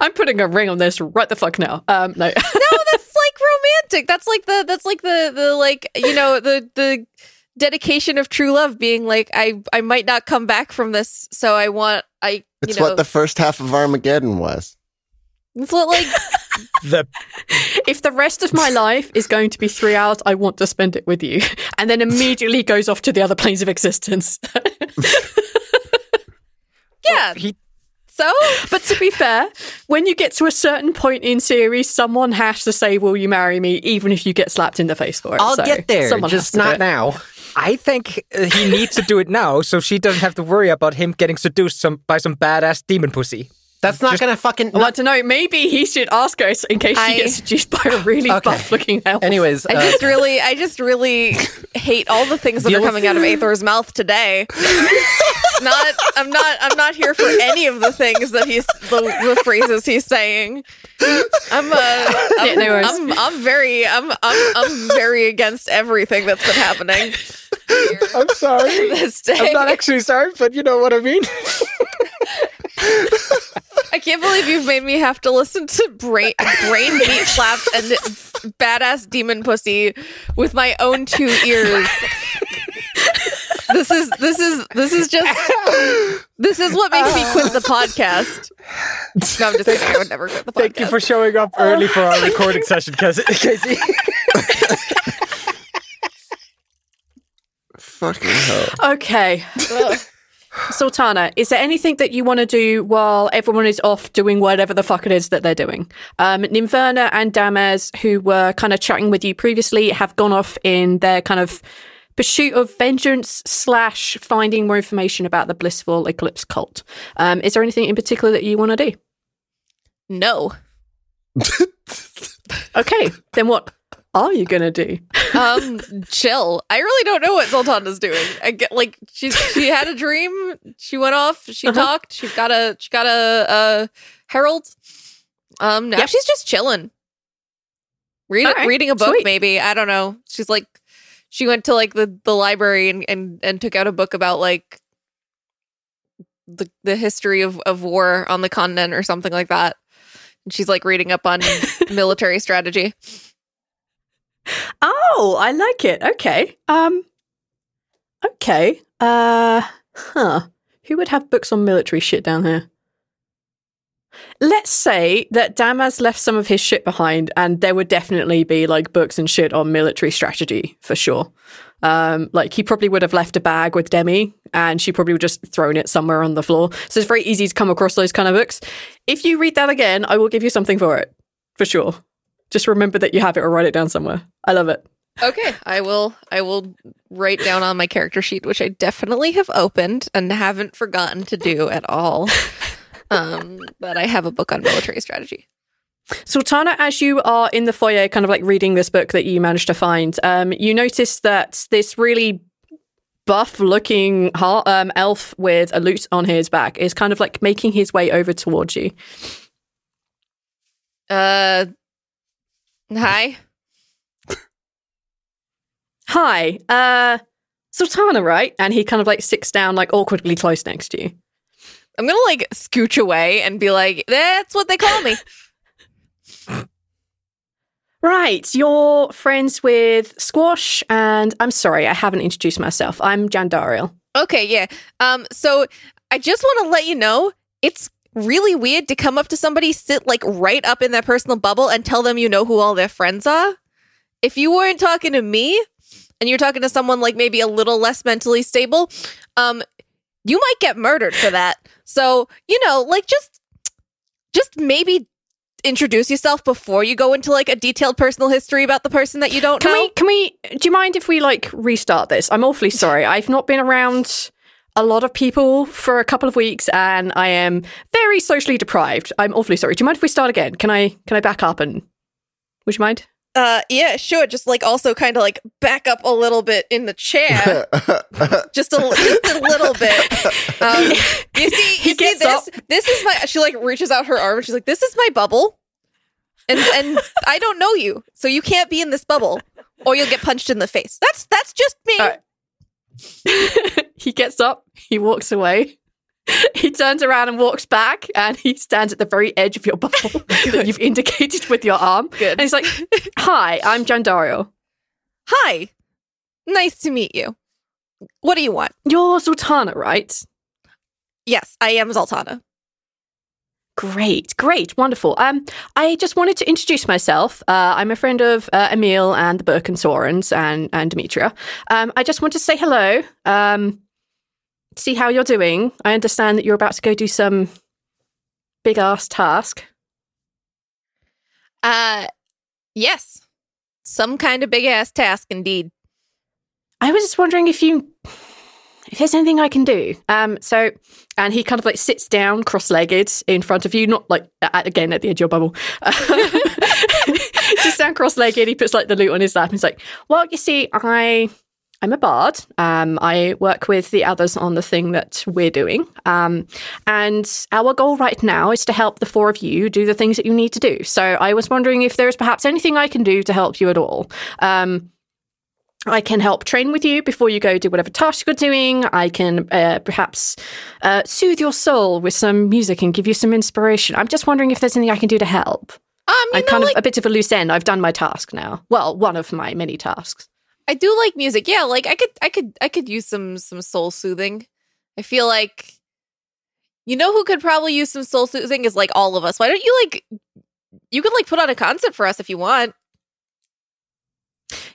I'm putting a ring on this right the fuck now. Um, no. No, that's like romantic. That's like the, that's like the, the like, you know, the, the dedication of true love being like, I, I might not come back from this, so I want, I, It's you know, what the first half of Armageddon was. it's what, like, [laughs] The if the rest of my life is going to be three hours, I want to spend it with you. And then immediately goes off to the other planes of existence. [laughs] yeah. he So but to be fair, when you get to a certain point in series, someone has to say, Will you marry me? even if you get slapped in the face for it. I'll So get there, someone just not now. I think uh, he needs to do it now, so she doesn't have to worry about him getting seduced some by some badass demon pussy. That's not gonna fucking. I don't know. Maybe he should ask her in case I- she gets seduced by a really Okay. buff-looking elf. Anyways, I uh, just really, I just really hate all the things that Deal are with- coming out of Eyþór's mouth today. [laughs] not, I'm not, I'm not here for any of the things that he's the, the phrases he's saying. I'm, uh, I'm, [laughs] Yeah, no. I'm, I'm very, I'm, I'm, I'm very against everything that's been happening I'm sorry. [laughs] this day. I'm not actually sorry, but you know what I mean. I can't believe you've made me have to listen to brain brain meat slaps and badass demon pussy with my own two ears. This is this is this is just this is what makes me quit the podcast. No, I'm just kidding. I would never quit the podcast. Thank you for showing up early for our recording session, Casey. Casey. Fucking hell. Okay. Zaltanna, is there anything that you want to do while everyone is off doing whatever the fuck it is that they're doing? Um, Nimverna and Damez, who were kind of chatting with you previously, have gone off in their kind of pursuit of vengeance slash finding more information about the blissful eclipse cult. Um, is there anything in particular that you want to do? No. [laughs] Okay, then what are you gonna do? Um, chill. I really don't know what Zaltanna's doing. I get like she's she had a dream. She went off. She Uh-huh. talked. She got a she got a, herald. Um, now Yep. she's just chilling. Read, All right, reading a book, sweet. maybe. I don't know. She's like, she went to like the the library and and and took out a book about like the the history of of war on the continent or something like that. And she's like reading up on [laughs] military strategy. Oh, I like it. Okay. Um Okay. Uh huh. Who would have books on military shit down here? Let's say that Damaz left some of his shit behind and there would definitely be like books and shit on military strategy for sure. Um like he probably would have left a bag with Demi and she probably would just thrown it somewhere on the floor. So it's very easy to come across those kind of books. If you read that again, I will give you something for it. For sure. Just remember that you have it or write it down somewhere. I love it. Okay, I will. I will write down on my character sheet, which I definitely have opened and haven't forgotten to do at all. [laughs] Um, that I have a book on military strategy. Zaltanna, as you are in the foyer, kind of like reading this book that you managed to find, um, you notice that this really buff-looking ha- um, elf with a lute on his back is kind of like making his way over towards you. Uh, hi. [laughs] Hi, uh, Zaltanna, right? And he kind of like sits down like awkwardly close next to you. I'm gonna like scooch away and be like, "That's what they call me." [laughs] Right, you're friends with Squash, and I'm sorry, I haven't introduced myself. I'm Jandariel. Okay, yeah. Um, so I just want to let you know it's really weird to come up to somebody, sit like right up in their personal bubble, and tell them you know who all their friends are. If you weren't talking to me, and you're talking to someone like maybe a little less mentally stable, um, you might get murdered for that. So you know, like just, just maybe introduce yourself before you go into like a detailed personal history about the person that you don't Can know. we? Can we? Do you mind if we like restart this? I'm awfully sorry. I've not been around a lot of people for a couple of weeks, and I am very socially deprived. I'm awfully sorry. Do you mind if we start again? Can I? Can I back up and? Would you mind? Uh, yeah, sure. Just like also kind of like back up a little bit in the chair, [laughs] just a just a little bit. [laughs] Um, [laughs] you see, He you see gets this. up. This is my. She like reaches out her arm. and She's like, "This is my bubble, and and I don't know you, so you can't be in this bubble, or you'll get punched in the face. That's that's just me." All right. [laughs] he gets up. He walks away. [laughs] He turns around and walks back, and he stands at the very edge of your [laughs] bubble that you've indicated with your arm. Good. And he's like, "Hi, I'm Jandario. Hi, nice to meet you. What do you want? You're Zaltanna, right? Yes, I am Zaltanna. Great, great, wonderful. Um, I just wanted to introduce myself. Uh, I'm a friend of uh, Emil and the Burke and Sorens and and Demetria. Um, I just want to say hello. Um, see how you're doing. I understand that you're about to go do some big ass task. Uh, yes, some kind of big ass task indeed. I was just wondering if you if there's anything I can do. Um, so and he kind of like sits down cross-legged in front of you, not like again at the edge of your bubble. [laughs] sits down cross-legged. He puts like the lute on his lap. and He's like, "Well, you see, I." I'm a bard. Um, I work with the others on the thing that we're doing. Um, and our goal right now is to help the four of you do the things that you need to do. So I was wondering if there is perhaps anything I can do to help you at all. Um, I can help train with you before you go do whatever task you're doing. I can uh, perhaps uh, soothe your soul with some music and give you some inspiration. I'm just wondering if there's anything I can do to help. Um, I'm know, kind like of a bit of a loose end. I've done my task now. Well, one of my many tasks. I do like music. Yeah, like I could I could I could use some some soul soothing. I feel like you know who could probably use some soul soothing is like all of us. Why don't you like you could like put on a concert for us if you want.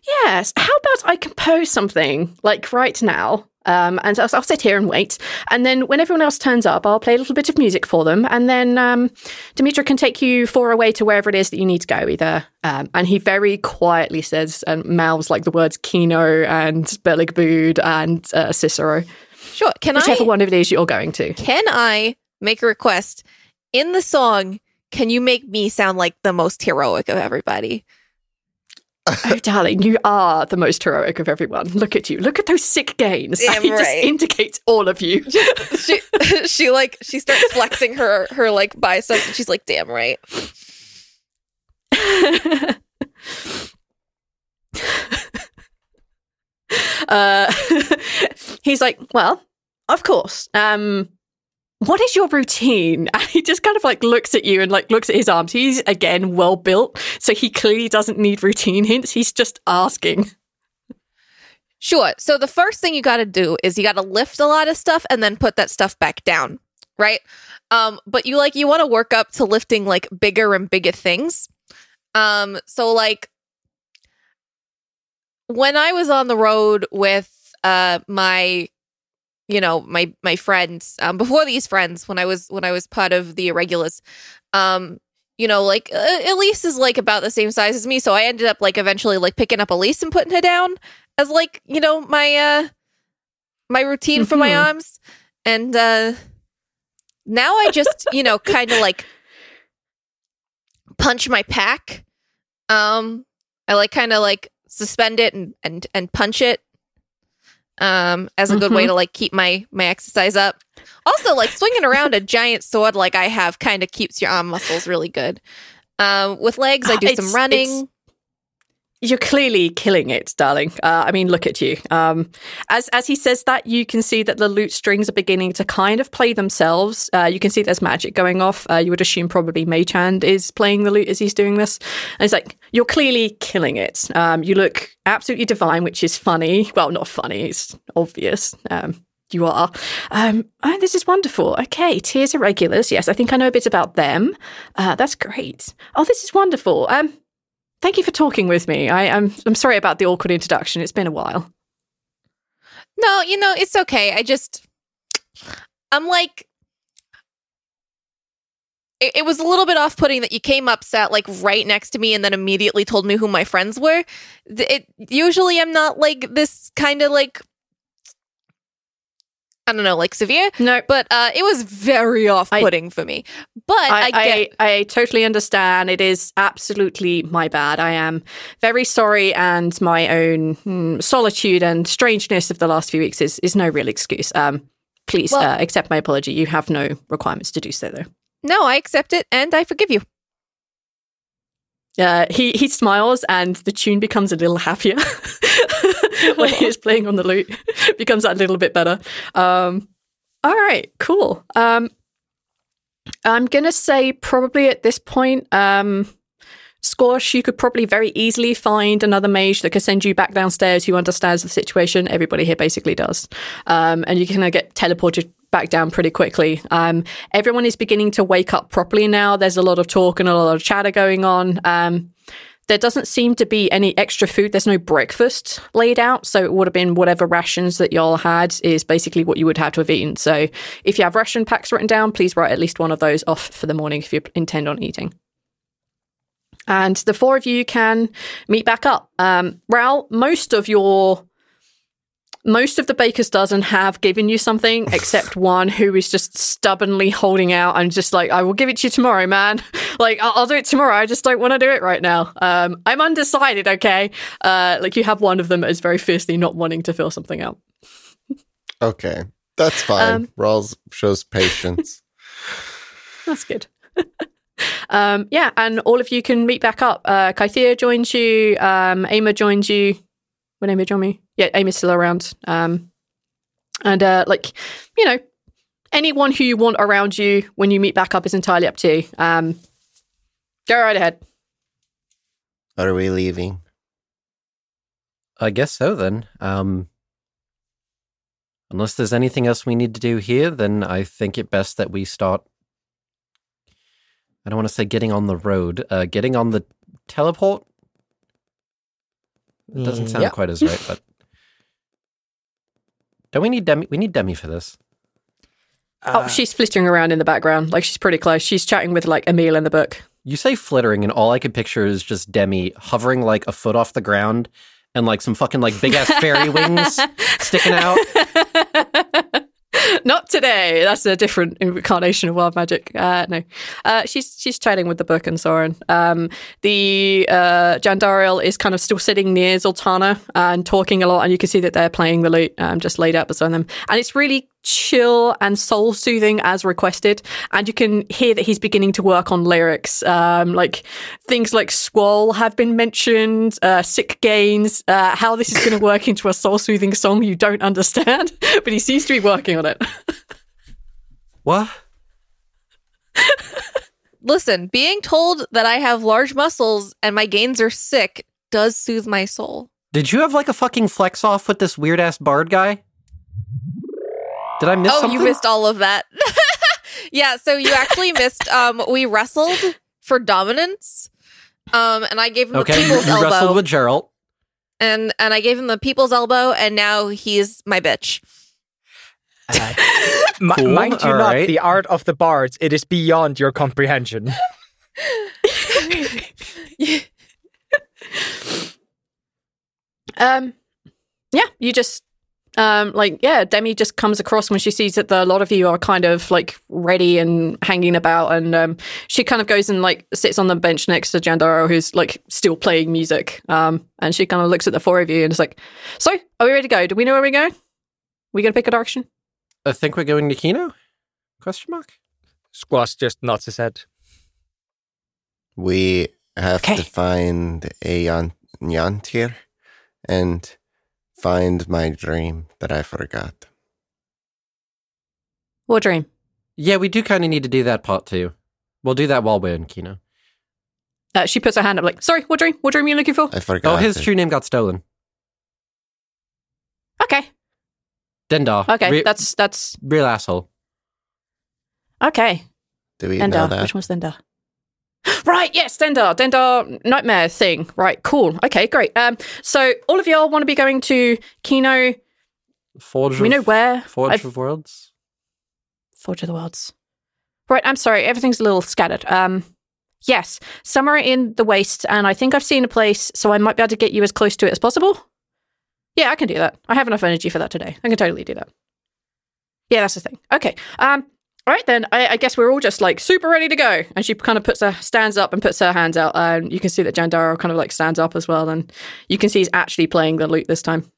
Yes. How about I compose something like right now? Um, and I'll, I'll sit here and wait. And then when everyone else turns up, I'll play a little bit of music for them. And then um, Dimitra can take you four away to wherever it is that you need to go, either. Um, and he very quietly says and mouths like the words Kino and Beligbood and uh, Cicero, Sure. Can whichever I one of it is you're going to. can I make a request in the song? Can you make me sound like the most heroic of everybody? Oh, darling, you are the most heroic of everyone. Look at you. Look at those sick gains. Damn [laughs] he just right. indicates all of you. she [laughs] she like she starts flexing her her like biceps and she's like, damn right. [laughs] uh, he's like, well, of course. Um, what is your routine? [laughs] And he just kind of like looks at you and like looks at his arms. He's again well built, so he clearly doesn't need routine hints. He's just asking. Sure. So the first thing you got to do is you got to lift a lot of stuff and then put that stuff back down, right? Um, but you like you want to work up to lifting like bigger and bigger things. Um, so like when I was on the road with uh my you know my my friends um, before these friends when I was when I was part of the irregulars, um, you know, like uh, Elise is like about the same size as me, so I ended up like eventually like picking up Elise and putting her down as like you know my uh my routine for my Mhm. arms, and uh now I just you know [laughs] kind of like punch my pack. Um, I like kind of like suspend it and and and punch it. Um, as a good way Mhm. to like keep my my exercise up. Also, like swinging around a giant sword like I have kind of keeps your arm muscles really good. Um, with legs, I do [gasps] It's- some running. You're clearly killing it, darling. Uh, I mean, look at you. Um, as as he says that, you can see that the lute strings are beginning to kind of play themselves. Uh, you can see there's magic going off. Uh, you would assume probably Mage Hand is playing the lute as he's doing this. And it's like you're clearly killing it. Um, you look absolutely divine, which is funny. Well, not funny. It's obvious. Um, you are. Um, oh, this is wonderful. Okay, tears irregulars. Yes, I think I know a bit about them. Uh, that's great. Oh, this is wonderful. Um, Thank you for talking with me. I, I'm I'm sorry about the awkward introduction. It's been a while. No, you know, it's okay. I just, I'm like, it, it was a little bit off putting that you came up, sat like right next to me, and then immediately told me who my friends were. It usually I'm not like this kind of like, I don't know, like severe, No, but uh, it was very off putting for me. But I, I, get, I, I totally understand. It is absolutely my bad. I am very sorry, and my own hmm, solitude and strangeness of the last few weeks is, is no real excuse. Um, please Well- uh, accept my apology. You have no requirements to do so, though. no, I accept it and I forgive you. Uh, he he smiles, and the tune becomes a little happier [laughs] [laughs] when he is playing on the lute. [laughs] becomes that little bit better. Um, all right, cool. Um, I'm gonna say probably at this point, um, Squash, you could probably very easily find another mage that could send you back downstairs who understands the situation. Everybody here basically does, um, and you can uh, get teleported back down pretty quickly. Um, everyone is beginning to wake up properly now. There's a lot of talk and a lot of chatter going on. Um, there doesn't seem to be any extra food. There's no breakfast laid out. So it would have been whatever rations that y'all had is basically what you would have to have eaten. So if you have ration packs written down, please write at least one of those off for the morning if you intend on eating. And the four of you can meet back up. Um, Raoul, most of your most of the baker's dozen have given you something [laughs] except one who is just stubbornly holding out and just like i will give it to you tomorrow man [laughs] like i'll, I'll do it tomorrow i just don't want to do it right now um, i'm undecided okay uh, like you have one of them that is very fiercely not wanting to fill something out [laughs] Okay, that's fine. Um, Rawls shows patience. That's good. um, yeah, and all of you can meet back up. Uh, Kythea joins you. Um, Ama joins you. When Ama join me? Yeah, Amy's still around. Um, and uh, like, you know, anyone who you want around you when you meet back up is entirely up to you. Um, go right ahead. Are we leaving? I guess so then. Um, unless there's anything else we need to do here, then I think it best that we start. I don't want to say getting on the road, uh, getting on the teleport. It doesn't mm, sound Yeah. quite as right, but don't we need Demi? We need Demi for this. oh, uh, she's flittering around in the background. Like she's pretty close. She's chatting with like Emil in the book. You say flittering, and all I could picture is just Demi hovering like a foot off the ground, and like some fucking like big ass fairy [laughs] wings sticking out. [laughs] [laughs] Not today. That's a different incarnation of wild magic. Uh, no, uh, she's she's chatting with the book and Soren. Um, the uh, Jandariel is kind of still sitting near Zaltanna and talking a lot, and you can see that they're playing the lute, um, just laid out beside them, and it's really chill and soul soothing as requested. And you can hear that he's beginning to work on lyrics, um, like things like squall have been mentioned, uh, sick gains, uh, how this is going to work into a soul soothing song you don't understand, [laughs] but he seems to be working on it. [laughs] What? Listen, being told that I have large muscles and my gains are sick does soothe my soul. Did you have like a fucking flex off with this weird ass bard guy? Did I miss oh, something? you missed all of that. [laughs] yeah, so you actually missed. Um, we wrestled for dominance. Um, and I gave him the Okay, you, people's you elbow, wrestled with Gerald. and and I gave him the people's elbow, and now he's my bitch. [laughs] Mi- Cool, Mind you all not, right. the art of the bards, it is beyond your comprehension. [laughs] um, yeah, you just um, like yeah, Demi just comes across when she sees that the, a lot of you are kind of like ready and hanging about, and um, she kind of goes and like sits on the bench next to Jandaro, who's like still playing music. Um, and she kind of looks at the four of you and is like, "So, are we ready to go? Do we know where we're going? We gonna pick a direction?" I think we're going to Kino? Question mark. Squash just nods his head. We have Okay. to find a Yan- Yantir and find my dream that I forgot. What dream? Yeah, we do kind of need to do that part too. We'll do that while we're in Kino. Uh, she puts her hand up, like, "Sorry, what dream? What dream are you looking for?" I forgot. Oh, his it. true name got stolen. Okay, Dendar. okay, Re- that's that's real asshole. okay. Do we know Dendar. that? Which one's Dendar? [gasps] Right, yes, Dendar. Dendar nightmare thing. Right, cool. Okay, great. Um, so all of y'all want to be going to Kino. Forge. We know where. Forge I've- of Worlds. Forge of the Worlds. Right, I'm sorry. Everything's a little scattered. Um, yes, somewhere in the waste, and I think I've seen a place, so I might be able to get you as close to it as possible. Yeah, I can do that. I have enough energy for that today. I can totally do that. Yeah, that's the thing. Okay. Um. All right then. I, I guess we're all just like super ready to go. And she kind of puts her stands up and puts her hands out. And you can see that Jandaro kind of like stands up as well. And you can see he's actually playing the lute this time.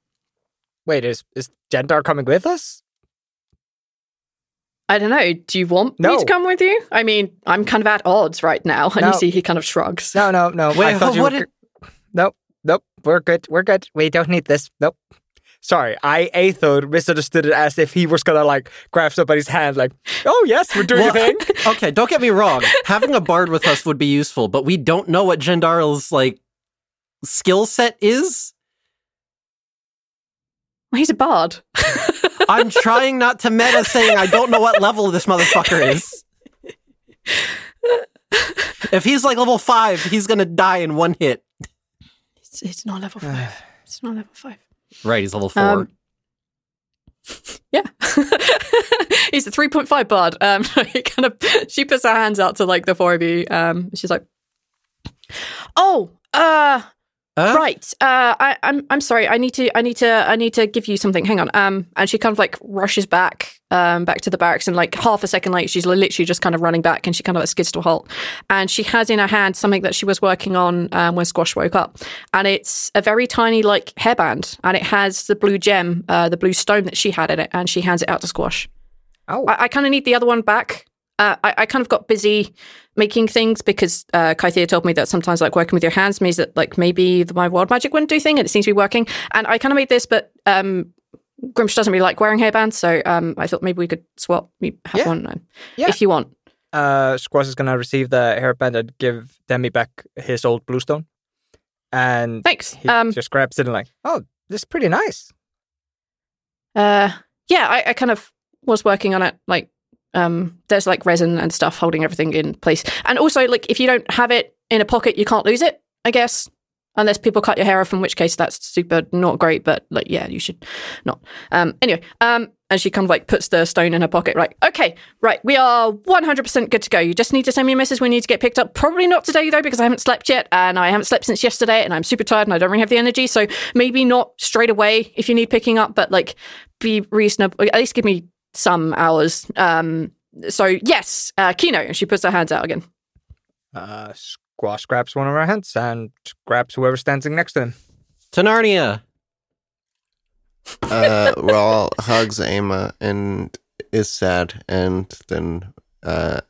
Wait, is is Jandar coming with us? I don't know. Do you want me to come with you? I mean, I'm kind of at odds right now. [laughs] And No. you see he kind of shrugs. No, no, no. Wait, I thought you what were did- Nope, nope. We're good. We're good. We don't need this. Nope. Sorry, I a thought misunderstood it as if he was gonna like grab somebody's hand, like, "Oh yes, we're doing Well, a thing." [laughs] okay, don't get me wrong. Having a bard with us would be useful, but we don't know what Jendarl's like skill set is. Well, he's a bard. [laughs] I'm trying not to meta saying I don't know what level this motherfucker is. If he's like level five, he's gonna die in one hit. it's, it's not level five. [sighs] It's not level five. Right, he's level four. Um, Yeah. [laughs] he's a 3.5 bard. Um, [laughs] kind of, she puts her hands out to like the four of you. Um, she's like, oh, uh, Huh? Right. Uh, I, I'm. I'm sorry. I need to. I need to. I need to give you something. Hang on. Um, and she kind of like rushes back, um, back to the barracks, and like half a second later, she's literally just kind of running back, and she kind of like skids to a halt, and she has in her hand something that she was working on um, when Squash woke up, and it's a very tiny like hairband, and it has the blue gem, uh, the blue stone that she had in it, and she hands it out to Squash. Oh, I, I kind of need the other one back. Uh, I, I kind of got busy making things because uh, Kythea told me that sometimes like working with your hands means that like maybe the, my wild magic wouldn't do thing, and it seems to be working. And I kind of made this, but um, Gruumsh doesn't really like wearing hairbands, so um, I thought maybe we could swap. You have Yeah. one Yeah. if you want. uh, Squash is gonna receive the hairband and give Demi back his old bluestone, and Thanks. he Um, just grabs it and like, "Oh, this is pretty nice." Uh, yeah, I, I kind of was working on it. Like, um, there's like resin and stuff holding everything in place. And also, like, if you don't have it in a pocket, you can't lose it, I guess. Unless people cut your hair off, in which case that's super not great, but like, yeah, you should not. Um, anyway, um, and she kind of like puts the stone in her pocket, right? Okay, right, we are 100% good to go. You just need to send me a message you need to get picked up. Probably not today, though, because I haven't slept yet, and I haven't slept since yesterday, and I'm super tired, and I don't really have the energy. So maybe not straight away if you need picking up, but like, be reasonable. At least give me some hours. Um, so yes, uh, Kino, and she puts her hands out again. Uh, Squash grabs one of her hands and grabs whoever's standing next to him. To Narnia. uh, Rhal hugs Ama and is sad, and then uh,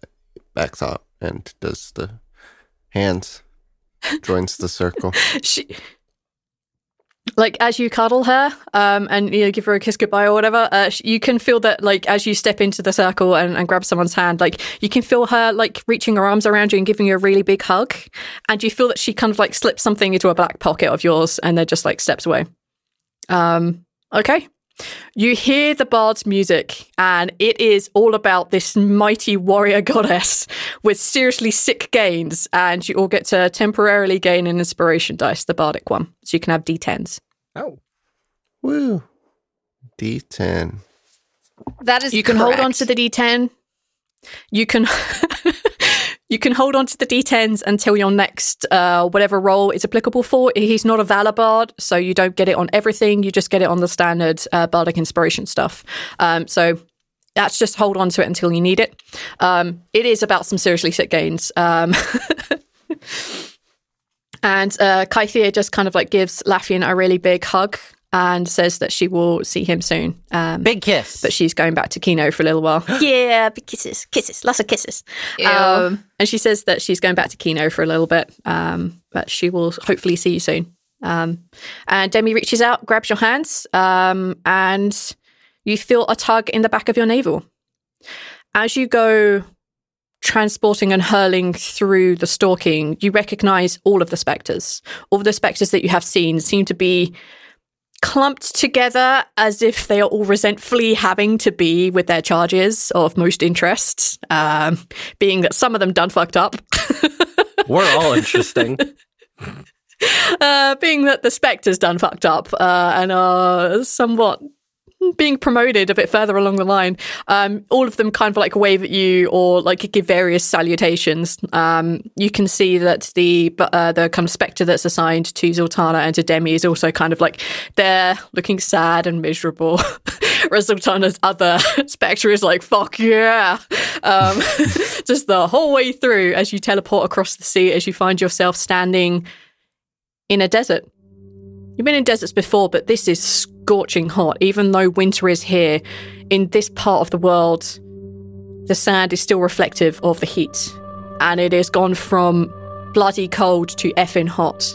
backs up and does the hands, joins the circle. [laughs] she like as you cuddle her um and you know give her a kiss goodbye or whatever uh, you can feel that like as you step into the circle and, and grab someone's hand like you can feel her like reaching her arms around you and giving you a really big hug. And you feel that she kind of like slips something into a black pocket of yours and then just like steps away. Um okay you hear the bard's music, and it is all about this mighty warrior goddess with seriously sick gains, and you all get to temporarily gain an inspiration dice, the bardic one, so you can have d10s. Oh, Woo. D10. That is You can hold on to the d10. You can [laughs] You can hold on to the d10s until your next uh, whatever role is applicable for. He's not a Valor Bard, so you don't get it on everything. You just get it on the standard uh, Bardic Inspiration stuff. Um, so that's just hold on to it until you need it. Um, it is about some seriously sick gains. Um, [laughs] and uh, just kind of like gives Laffian a really big hug and says that she will see him soon. Um, Big kiss. but she's going back to Kino for a little while. [gasps] yeah, big kisses, kisses, lots of kisses. Um, and she says that she's going back to Kino for a little bit, um, but she will hopefully see you soon. Um, and Demi reaches out, grabs your hands, um, and you feel a tug in the back of your navel. As you go transporting and hurling through the stalking, you recognize all of the spectres. All of the spectres that you have seen seem to be clumped together as if they are all resentfully having to be with their charges of most interest, um, being that some of them done fucked up. [laughs] We're all interesting. uh, being that the spectre's done fucked up uh, and are somewhat being promoted a bit further along the line. Um, all of them kind of like wave at you or like give various salutations. Um, you can see that the uh, the kind of spectre that's assigned to Zaltanna and to Demi is also kind of like they're looking sad and miserable. [laughs] Whereas Zaltanna's other [laughs] spectre is like fuck yeah, um, [laughs] just the whole way through as you teleport across the sea as you find yourself standing in a desert. You've been in deserts before, but this is scorching hot. Even though winter is here, in this part of the world, the sand is still reflective of the heat. And it has gone from bloody cold to effing hot.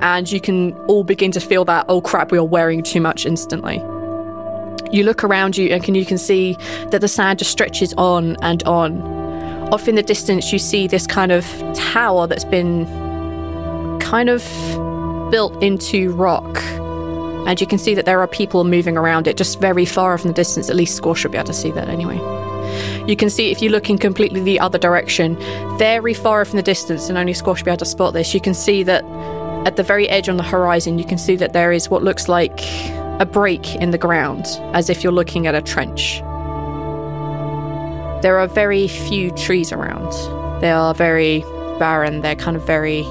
And you can all begin to feel that, oh crap, we are wearing too much instantly. You look around you and can, you can see that the sand just stretches on and on. Off in the distance, you see this kind of tower that's been kind of built into rock. And you can see that there are people moving around it just very far off in the distance. At least Squash should be able to see that anyway. You can see if you look in completely the other direction, very far off in the distance, and only Squash should be able to spot this, you can see that at the very edge on the horizon, you can see that there is what looks like a break in the ground, as if you're looking at a trench. There are very few trees around. They are very barren. They're kind of very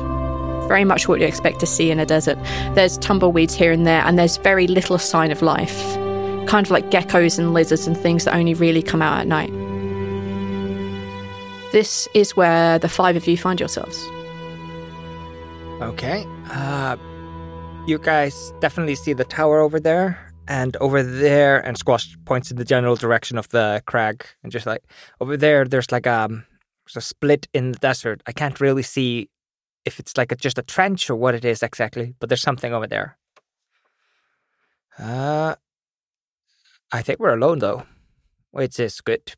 very much what you expect to see in a desert. There's tumbleweeds here and there, and there's very little sign of life. Kind of like geckos and lizards and things that only really come out at night. This is where the five of you find yourselves. Okay. Uh, you guys definitely see the tower over there. And over there, and Squash points in the general direction of the crag, and just like over there, there's like um, there's a split in the desert. I can't really see if it's like a, just a trench or what it is exactly, but there's something over there. Uh, I think we're alone though, which is good.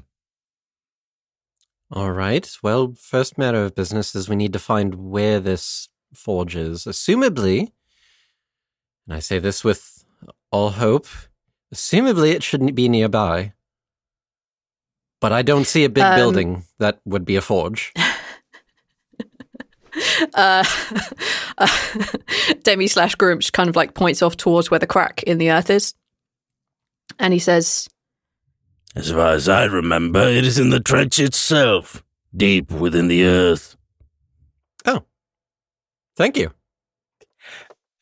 All right. Well, first matter of business is we need to find where this forge is. Assumably, and I say this with all hope, assumably it shouldn't be nearby. But I don't see a big Um, building that would be a forge. [laughs] [laughs] [laughs] uh, Demi slash Gruumsh kind of like points off towards where the crack in the earth is. And he says, As far as I remember, it is in the trench itself, deep within the earth. Oh. Thank you.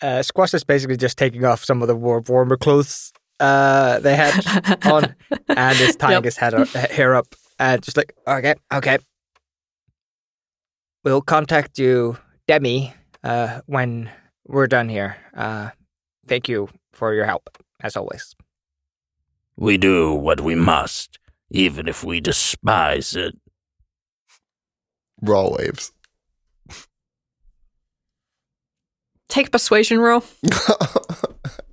Uh, Squash is basically just taking off some of the war- warmer clothes uh, they had [laughs] on and is tying Yep. his head up, hair up and just like, okay, okay. We'll contact you, Demi, uh, when we're done here. Uh, thank you for your help, as always. We do what we must, even if we despise it. Rhal waves. Take persuasion roll. [laughs]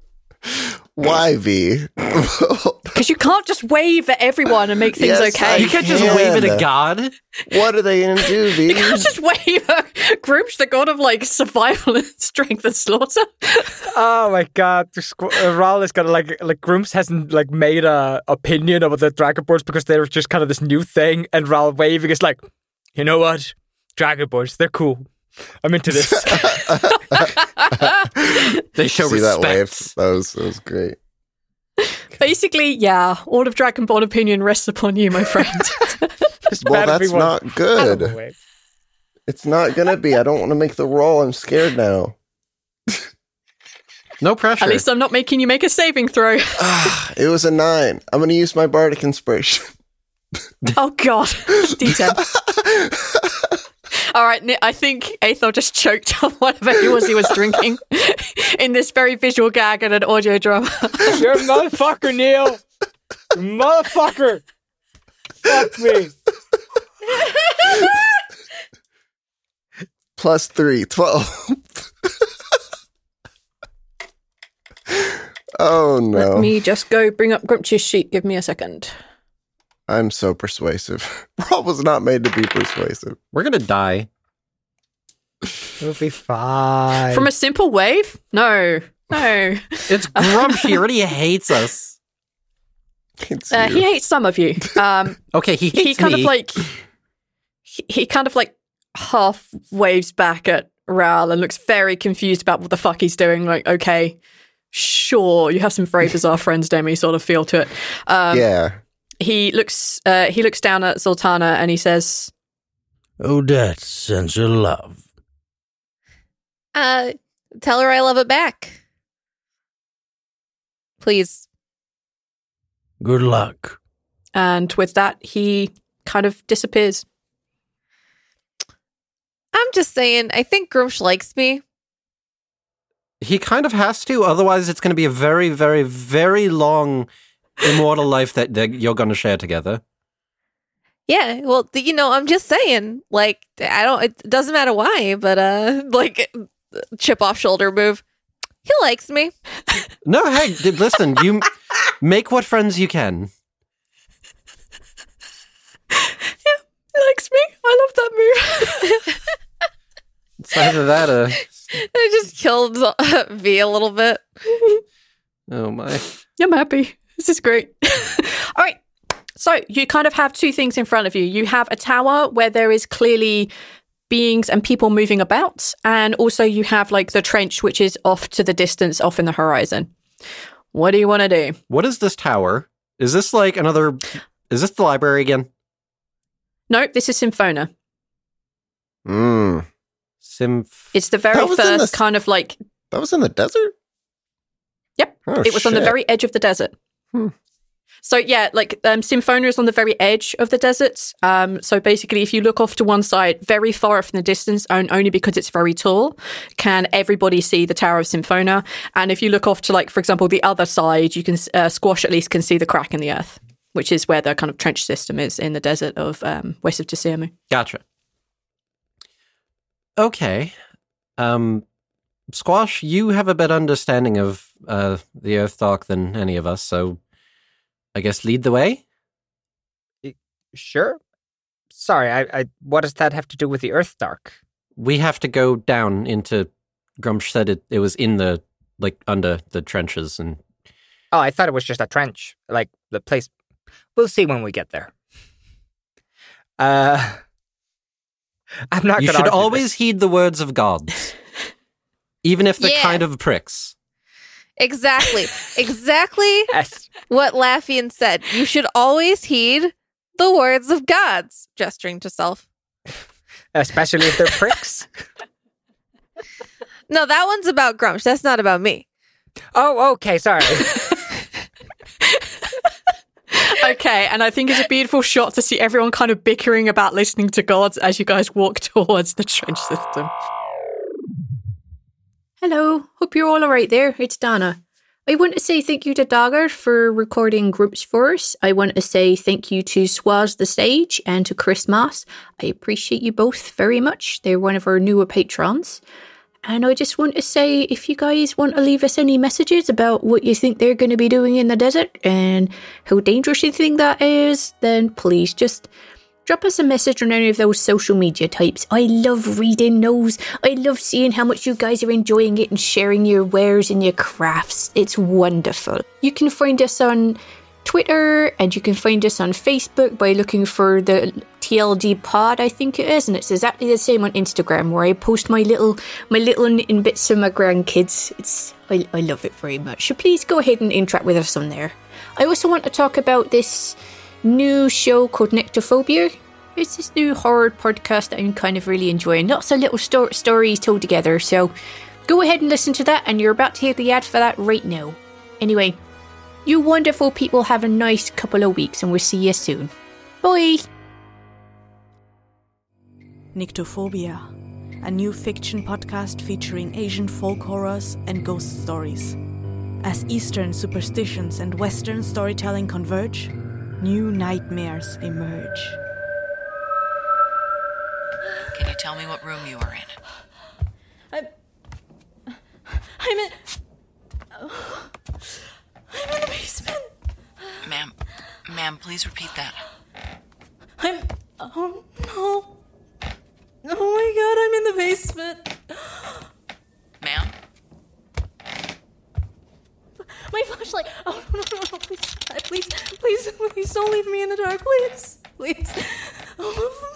Why V? [laughs] Because you can't just wave at everyone and make things Yes, okay. I You can't just can. wave at a god. what are they gonna do, V? [laughs] You can't just wave at Gruumsh, the god of like survival and [laughs] strength and slaughter. Oh my god, the squ- uh, Rhal is gonna like like Gruumsh hasn't like made a opinion about the Dragonborns because they're just kind of this new thing, and Rhal waving is like, you know what, Dragonborns, they're cool. I'm into this. [laughs] They show See that wave? That was that was great. [laughs] Basically, yeah, all of Dragonborn opinion rests upon you, my friend. [laughs] Well, that's everyone. not good. It's not gonna be. I don't want to make the roll. I'm scared now. No pressure. At least I'm not making you make a saving throw. [sighs] Ah, it was a nine. I'm gonna use my bardic inspiration. oh god, D10. All right, I think Aethel just choked on [laughs] whatever it was he was drinking [laughs] in this very visual gag and an audio drama. [laughs] You're a motherfucker, Neil. Motherfucker. Fuck me. Plus three, 12. oh no. Let me just go bring up Grumpy's sheet. Give me a second. I'm so persuasive. [laughs] Rob was not made to be persuasive. We're gonna die. It'll be fine. From a simple wave? No, no. [laughs] It's Gruumsh. she already hates us. Uh, he hates some of you. [laughs] Um, Okay, he hates he kind me. of like he, he kind of like half waves back at Rhal and looks very confused about what the fuck he's doing. Like, okay, sure, you have some very bizarre friends, Demi, sort of feel to it. Um, yeah. He looks uh, he looks down at Zaltanna and he says, Odette sends her love. Uh, tell her I love it back. Please. Good luck. and with that he kind of disappears. I'm just saying, I think Gruumsh likes me. he kind of has to, otherwise it's going to be a very, very, very long immortal life that, that you're going to share together. Yeah, well, you know, I'm just saying, like, I don't, it doesn't matter why, but, uh, [laughs] like, chip off shoulder move. He likes me. [laughs] No, hey, listen, you make what friends you can. [laughs] He likes me. I love that move. It's either that or I just killed V a little bit. oh my. I'm happy. This is great. [laughs] All right. So you kind of have two things in front of you. You have a tower where there is clearly beings and people moving about, and also you have like the trench, which is off to the distance, off in the horizon. What do you want to do? What is this tower? Is this like another? Is this the library again? Nope, this is Symphona. Mm. Sim. It's the very That was in first the- kind of like That was in the desert? Yep. Oh, it was on the very edge of the desert. Hmm. So yeah, like um, Symphona is on the very edge of the desert. Um, so basically, if you look off to one side, very far off in the distance, and only because it's very tall, can everybody see the Tower of Symphona? And if you look off to like, for example, the other side, you can uh, Squash at least can see the crack in the earth, which is where the kind of trench system is in the desert of um, west of Tsumu. Gotcha. Okay. Um, Squash, you have a better understanding of uh, the Earth Dark than any of us, so I guess lead the way. Sure. Sorry, I, I. What does that have to do with the Earth Dark? We have to go down into. Gruumsh said it. It was in the like under the trenches, and Oh, I thought it was just a trench, like the place. We'll see when we get there. Uh, [laughs] I'm not. you gonna should always this. heed the words of gods, even if they're Yeah. kind of pricks. Exactly. [laughs] exactly Yes. what Laffian said. You should always heed the words of gods, gesturing to self. especially if they're [laughs] pricks. No, that one's about Gruumsh. That's not about me. oh, okay. Sorry. [laughs] Okay, and I think it's a beautiful shot to see everyone kind of bickering about listening to gods as you guys walk towards the trench system. Hello, hope you're all alright there. It's Dana. I want to say thank you to Dagur for recording Gruumsh for us. I want to say thank you to Swaz the Sage and to Chris Moss. I appreciate you both very much. They're one of our newer patrons. And I just want to say if you guys want to leave us any messages about what you think they're going to be doing in the desert and how dangerous you think that is, then please just drop us a message on any of those social media types. I love reading those. I love seeing how much you guys are enjoying it and sharing your wares and your crafts. It's wonderful. You can find us on Twitter and you can find us on Facebook by looking for the TLD pod, I think it is, and it's exactly the same on Instagram where I post my little my little knitting bits of my grandkids. It's I, I love it very much. So please go ahead and interact with us on there. I also want to talk about this new show called Nyctophobia. it's this new horror podcast that I'm kind of really enjoying. Lots of little sto- stories told together. So go ahead and listen to that, and you're about to hear the ad for that right now. Anyway, you wonderful people have a nice couple of weeks, and we'll see you soon. Bye. Nyctophobia, a new fiction podcast featuring Asian folk horrors and ghost stories. As Eastern superstitions and Western storytelling converge, new nightmares emerge. Can you tell me what room you are in? I'm. I'm in. I'm in the basement. Ma'am, ma'am, please repeat that. I'm. Oh no. Oh my god, I'm in the basement. Ma'am? My flashlight. Oh [laughs] no, no, no, please, please, please, [laughs] please don't leave me in the dark, please. Please. [laughs] [laughs]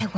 I